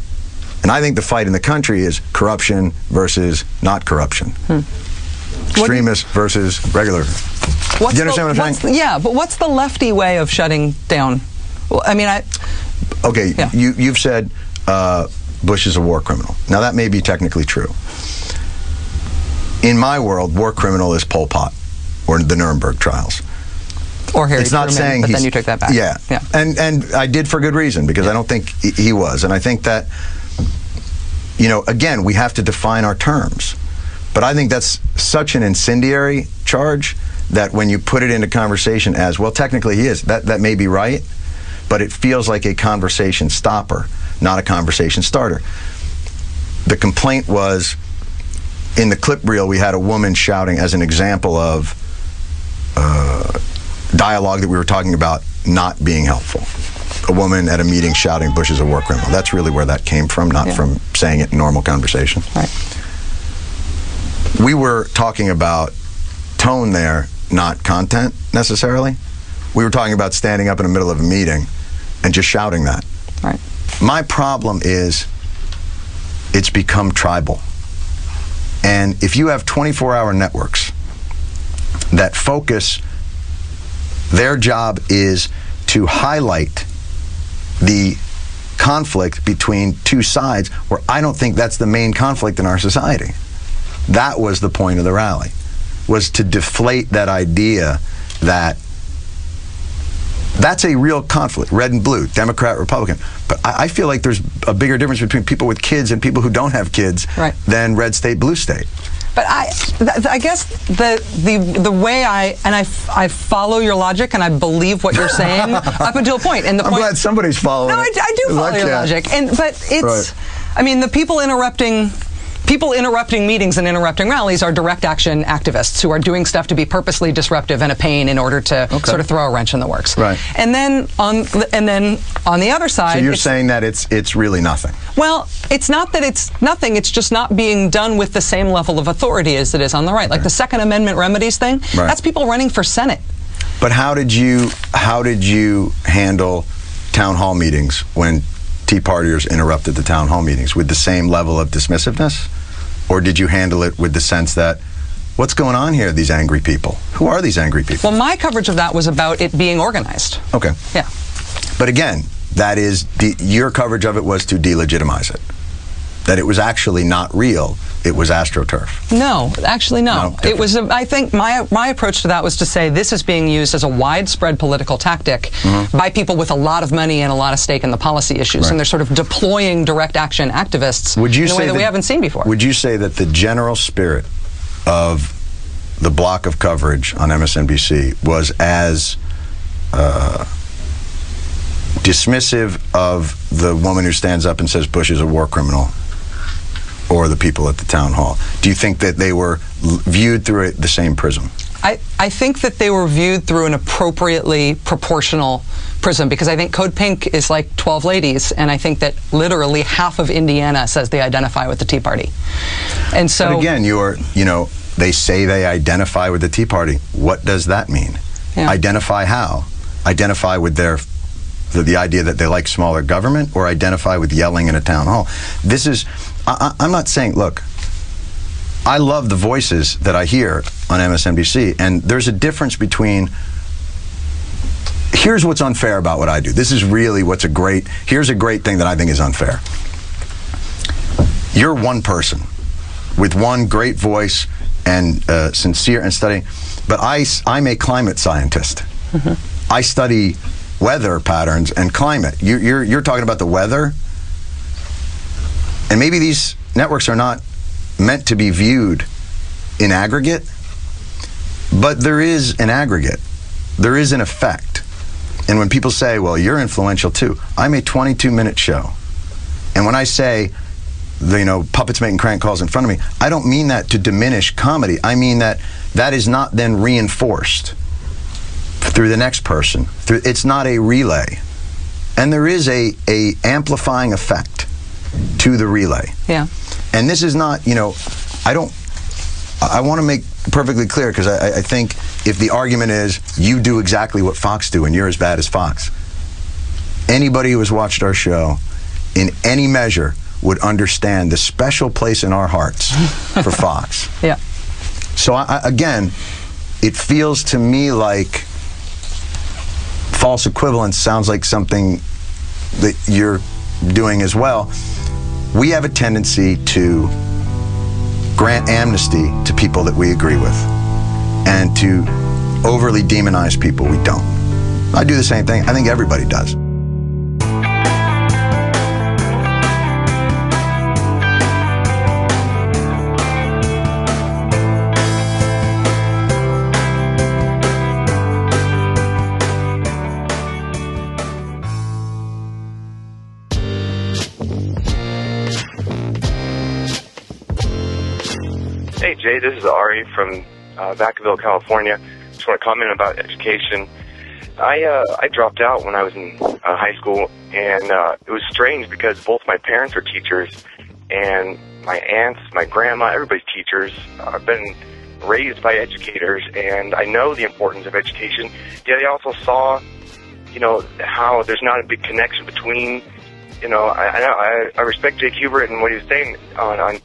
And I think the fight in the country is corruption versus not corruption. Extremists versus regular. What's Do you understand the, what I'm saying? yeah, but what's the lefty way of shutting down? Well, I mean, I Okay, you, you've said uh, Bush is a war criminal. Now, that may be technically true. In my world, war criminal is Pol Pot or the Nuremberg trials. or Harry it's not saying but then you took that back. Yeah, yeah. and and I did for good reason because I don't think he- he was, and I think that you know again we have to define our terms, but I think that's such an incendiary charge that when you put it into conversation as well, technically he is that that may be right, but it feels like a conversation stopper, not a conversation starter. The complaint was in the clip reel we had a woman shouting as an example of uh, dialogue that we were talking about not being helpful. A woman at a meeting shouting Bush is a war criminal. That's really where that came from, not from saying it in normal conversation. Right. We were talking about tone there, not content necessarily. We were talking about standing up in the middle of a meeting and just shouting that. Right. My problem is it's become tribal. And if you have 24 hour networks that focus, their job is to highlight the conflict between two sides, where I don't think that's the main conflict in our society. That was the point of the rally, was to deflate that idea that that's a real conflict, red and blue, Democrat, Republican. But I, I feel like there's a bigger difference between people with kids and people who don't have kids Right. than red state, blue state. But I, th- I guess the the the way I and I, f- I follow your logic and I believe what you're saying up until a point. And the I'm point, glad somebody's following No, I. I do follow your can't. logic. And but it's, Right. I mean, the people interrupting. People interrupting meetings and interrupting rallies are direct action activists who are doing stuff to be purposely disruptive and a pain in order to sort of throw a wrench in the works. Right. And then on and then on the other side, So you're saying that it's it's really nothing. well, it's not that it's nothing. It's just not being done with the same level of authority as it is on the right. Like the Second Amendment remedies thing. Right. That's people running for Senate. But how did you how did you handle town hall meetings when Tea Partiers interrupted the town hall meetings with the same level of dismissiveness, or did you handle it with the sense that what's going on here? These angry people. Who are these angry people? Well, my coverage of that was about it being organized. Okay. Yeah. But again, that is your coverage of it was to delegitimize it. That it was actually not real. It was astroturf. No, actually, no. No, it was. A, I think my my approach to that was to say this is being used as a widespread political tactic Mhm. by people with a lot of money and a lot of stake in the policy issues, Right. and they're sort of deploying direct action activists Would you in a say way that, we haven't seen before. Would you say that the general spirit of the block of coverage on MSNBC was as uh, dismissive of the woman who stands up and says Bush is a war criminal, or the people at the town hall? Do you think that they were l- viewed through the same prism? I, I think that they were viewed through an appropriately proportional prism because I think Code Pink is like 12 ladies, and I think that literally half of Indiana says they identify with the Tea Party. And so. but again, you're, you know, they say they identify with the Tea Party. What does that mean? Identify how? Identify with their the, the idea that they like smaller government, or identify with yelling in a town hall. This is. I, I'm not saying. Look, I love the voices that I hear on MSNBC, and there's a difference between. Here's what's unfair about what I do. This is really what's a great. Here's a great thing that I think is unfair. You're one person with one great voice and uh, sincere and studying, but I, I'm a climate scientist. I study weather patterns and climate. You, you're, you're talking about the weather, and maybe these networks are not meant to be viewed in aggregate, but there is an aggregate. There is an effect. And when people say, well, you're influential too, I'm a 22 minute show. And when I say, the, you know, puppets making crank calls in front of me, I don't mean that to diminish comedy. I mean that that is not then reinforced through the next person. It's not a relay. And there is a, a amplifying effect to the relay. Yeah. And this is not, you know, I don't, I want to make perfectly clear because I, I- think if the argument is you do exactly what Fox do and you're as bad as Fox, anybody who has watched our show in any measure would understand the special place in our hearts for Fox. Yeah. So I, I, again, it feels to me like false equivalence sounds like something that you're doing as well. We have a tendency to grant amnesty to people that we agree with and to overly demonize people we don't. I do the same thing. I think everybody does. Hey this is Ari from uh, Vacaville, California. Just want to comment about education. I uh, I dropped out when I was in uh, high school, and uh, it was strange because both my parents are teachers, and my aunts, my grandma, everybody's teachers. Uh, I've been raised by educators, and I know the importance of education. Yet I also saw, you know, how there's not a big connection between, you know, I I, I, respect Cenk Uygur and what he was saying on on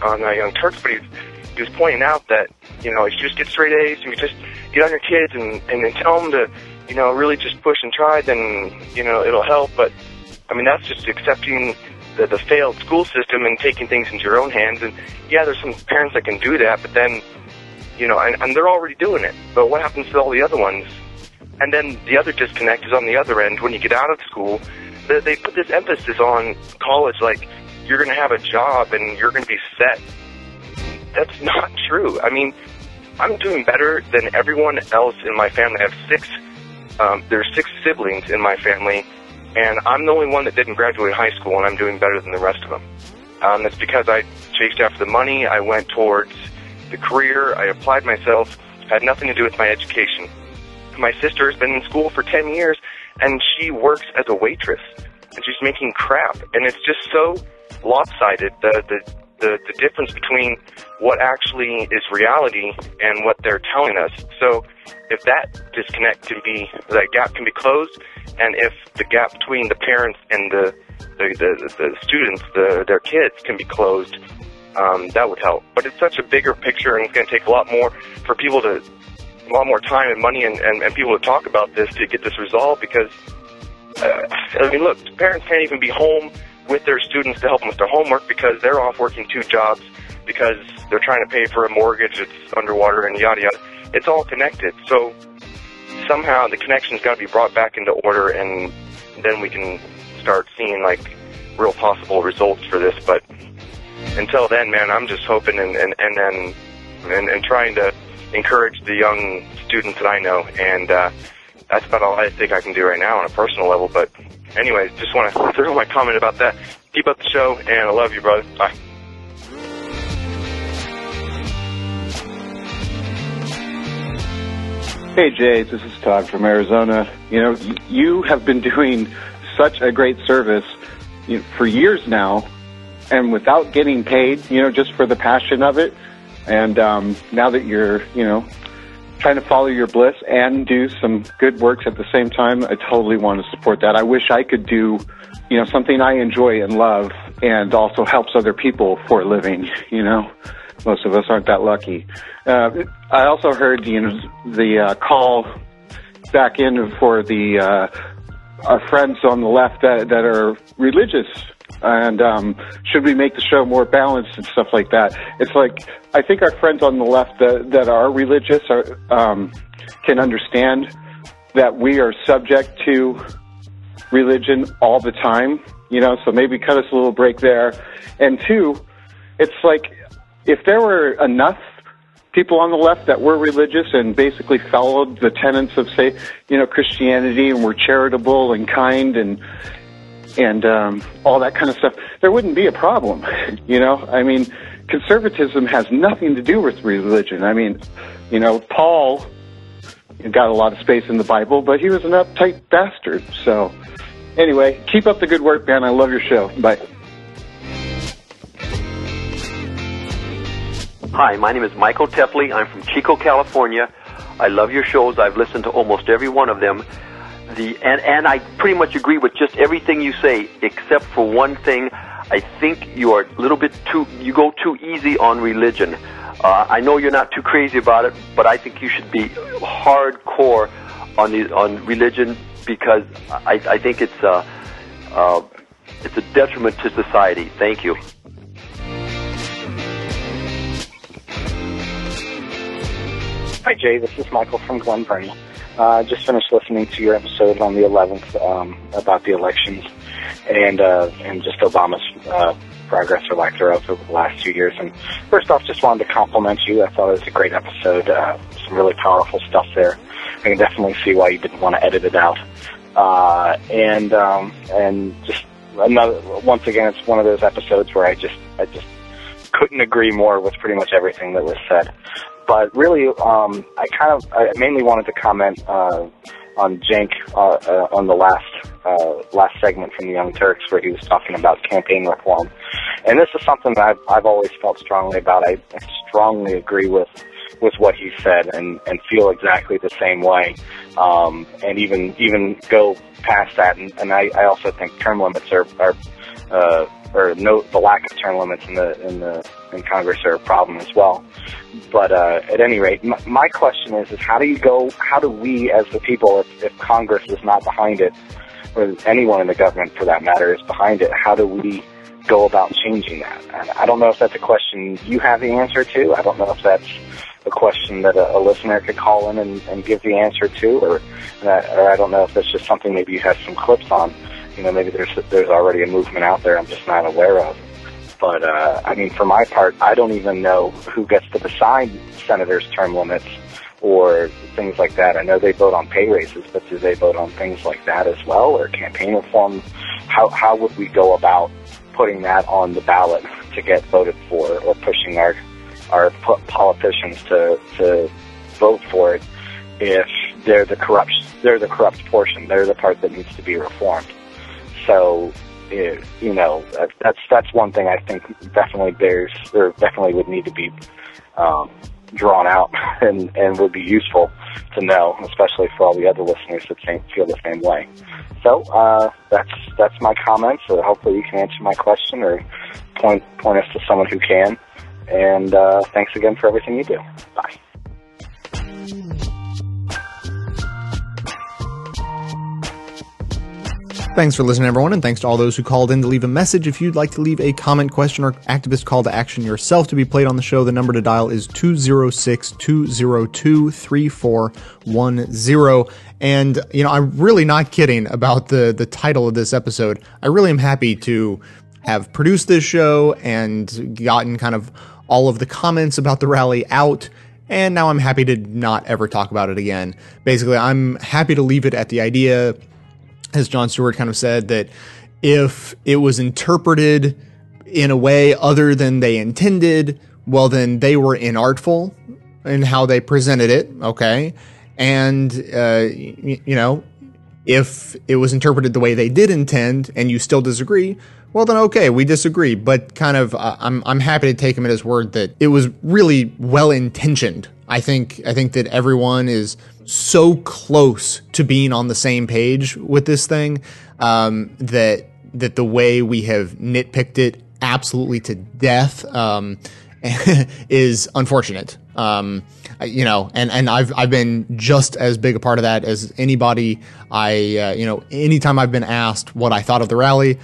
on uh, Young Turks, but he was, he was pointing out that you know if you just get straight A's and you just get on your kids and and then tell them to you know really just push and try, then you know it'll help. But I mean that's just accepting the the failed school system and taking things into your own hands. And yeah, there's some parents that can do that, but then you know, and, and they're already doing it. But what happens to all the other ones? And then the other disconnect is on the other end when you get out of school. They put this emphasis on college, like you're going to have a job and you're going to be set. That's not true. I mean, I'm doing better than everyone else in my family. I have six. Um, there's six siblings in my family, and I'm the only one that didn't graduate high school, and I'm doing better than the rest of them. Um, that's because I chased after the money. I went towards the career. I applied myself. Had nothing to do with my education. My sister has been in school for 10 years, and she works as a waitress, and she's making crap. And it's just so lopsided, the, the, the, the difference between what actually is reality and what they're telling us. So if that disconnect can be, that gap can be closed, and if the gap between the parents and the, the, the, the students, the, their kids can be closed, um, that would help. But it's such a bigger picture, and it's going to take a lot more for people to, a lot more time and money and, and, and people to talk about this to get this resolved because, uh, I mean, look, parents can't even be home with their students to help them with their homework because they're off working two jobs because they're trying to pay for a mortgage that's underwater and yada yada. It's all connected. So somehow the connection's got to be brought back into order and then we can start seeing like real possible results for this. But until then, man, I'm just hoping and, and, and then and, and trying to encourage the young students that I know. And uh, that's about all I think I can do right now on a personal level. But anyways, just want to throw my comment about that. Keep up the show, and I love you, brother. Bye. Hey Jay, this is Todd from Arizona. You know, you have been doing such a great service you know, for years now, and without getting paid, you know, just for the passion of it. And um, now that you're, you know, trying to follow your bliss and do some good works at the same time, I totally want to support that. I wish I could do, you know, something I enjoy and love and also helps other people for a living, you know. Most of us aren't that lucky. Uh, I also heard, you know, the uh, call back in for the uh, our friends on the left that, that are religious and um, should we make the show more balanced and stuff like that. It's like I think our friends on the left that, that are religious are, um, can understand that we are subject to religion all the time. You know, so maybe cut us a little break there. And two, it's like if there were enough people on the left that were religious and basically followed the tenets of say you know christianity and were charitable and kind and and um, all that kind of stuff, there wouldn't be a problem. you know, I mean, conservatism has nothing to do with religion. I mean, you know, Paul got a lot of space in the Bible, but he was an uptight bastard. So, anyway, keep up the good work, man. I love your show. Bye. Hi, my name is Michael Tepley. I'm from Chico, California. I love your shows. I've listened to almost every one of them the and and I pretty much agree with just everything you say, except for one thing. I think you are a little bit too you go too easy on religion. Uh, I know you're not too crazy about it, but I think you should be hardcore on the on religion because I, I think it's a uh, it's a detriment to society. Thank you. Hi Jay, this is Michael from Glen Burnie. Uh, just finished listening to your episode on the 11th um, about the elections and uh, and just Obama's uh, progress or lack thereof over the last two years. And first off, just wanted to compliment you. I thought it was a great episode. Uh, some really powerful stuff there. I can definitely see why you didn't want to edit it out. Uh, and um, and just another once again, it's one of those episodes where I just I just couldn't agree more with pretty much everything that was said. But really, um, I kind of, I mainly wanted to comment uh, on Cenk uh, uh, on the last uh, last segment from the Young Turks, where he was talking about campaign reform, and this is something that I've, I've always felt strongly about. I strongly agree with with what he said, and and feel exactly the same way, um, and even even go past that. And, and I, I also think term limits are are uh, or no, the lack of term limits in the in the in Congress are a problem as well. But uh, at any rate, my, my question is: is how do you go? How do we, as the people, if, if Congress is not behind it, or anyone in the government for that matter is behind it, how do we go about changing that? And I don't know if that's a question you have the answer to. I don't know if that's a question that a, a listener could call in and, and give the answer to, or, or I don't know if that's just something maybe you have some clips on you know, maybe there's there's already a movement out there I'm just not aware of. But uh, I mean, for my part, I don't even know who gets to decide senators' term limits or things like that. I know they vote on pay raises, but do they vote on things like that as well, or campaign reform? How how would we go about putting that on the ballot to get voted for, or pushing our our politicians to to vote for it if they're the corrupt they're the corrupt portion, they're the part that needs to be reformed. So, you know, that's that's one thing I think definitely bears or definitely would need to be um, drawn out and and would be useful to know, especially for all the other listeners that same, feel the same way. So uh, that's that's my comments. So hopefully you can answer my question or point point us to someone who can. And uh, thanks again for everything you do. Bye. Thanks for listening, everyone, and thanks to all those who called in to leave a message. If you'd like to leave a comment, question, or activist call to action yourself to be played on the show, the number to dial is 206 202 3410. And, you know, I'm really not kidding about the, the title of this episode. I really am happy to have produced this show and gotten kind of all of the comments about the rally out and now I'm happy to not ever talk about it again. Basically, I'm happy to leave it at the idea as Jon Stewart kind of said, that if it was interpreted in a way other than they intended, well, then they were inartful in how they presented it. Okay. And, uh, you know, if it was interpreted the way they did intend and you still disagree, well then okay, we disagree. But kind of, uh, I'm I'm happy to take him at his word that it was really well intentioned. I think I think that everyone is so close to being on the same page with this thing um, that that the way we have nitpicked it absolutely to death um, is unfortunate. Um, you know, and, and I've, I've been just as big a part of that as anybody. I, uh, you know, anytime I've been asked what I thought of the rally,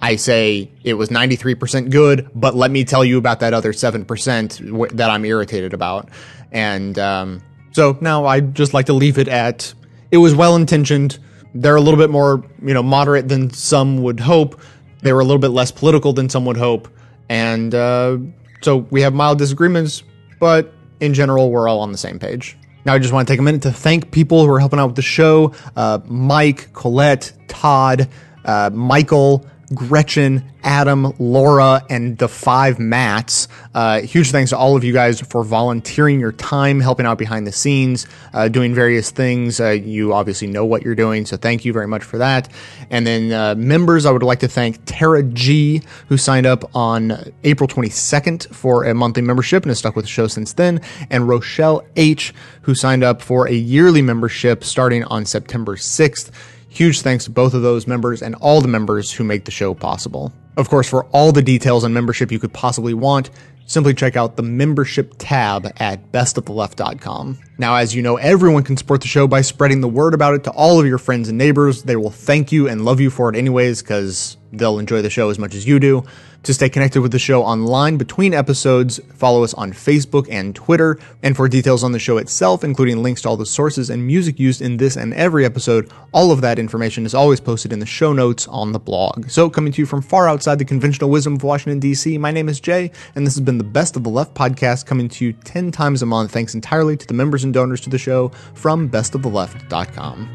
I say it was 93% good, but let me tell you about that other 7% w- that I'm irritated about. And, um, so now I just like to leave it at it was well intentioned. They're a little bit more, you know, moderate than some would hope. They were a little bit less political than some would hope. And, uh, so we have mild disagreements, but in general, we're all on the same page. Now, I just want to take a minute to thank people who are helping out with the show uh, Mike, Colette, Todd, uh, Michael, Gretchen, Adam, Laura, and the five Mats. Uh, huge thanks to all of you guys for volunteering your time, helping out behind the scenes, uh, doing various things. Uh, you obviously know what you're doing, so thank you very much for that. And then uh, members, I would like to thank Tara G, who signed up on April 22nd for a monthly membership and has stuck with the show since then, and Rochelle H, who signed up for a yearly membership starting on September 6th. Huge thanks to both of those members and all the members who make the show possible. Of course, for all the details on membership you could possibly want, simply check out the membership tab at bestoftheleft.com. Now, as you know, everyone can support the show by spreading the word about it to all of your friends and neighbors. They will thank you and love you for it anyways, because they'll enjoy the show as much as you do. To stay connected with the show online between episodes, follow us on Facebook and Twitter. And for details on the show itself, including links to all the sources and music used in this and every episode, all of that information is always posted in the show notes on the blog. So, coming to you from far outside the conventional wisdom of Washington, D.C., my name is Jay, and this has been the Best of the Left podcast coming to you 10 times a month, thanks entirely to the members and donors to the show from bestoftheleft.com.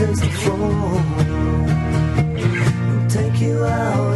Since the fall. We'll take you out.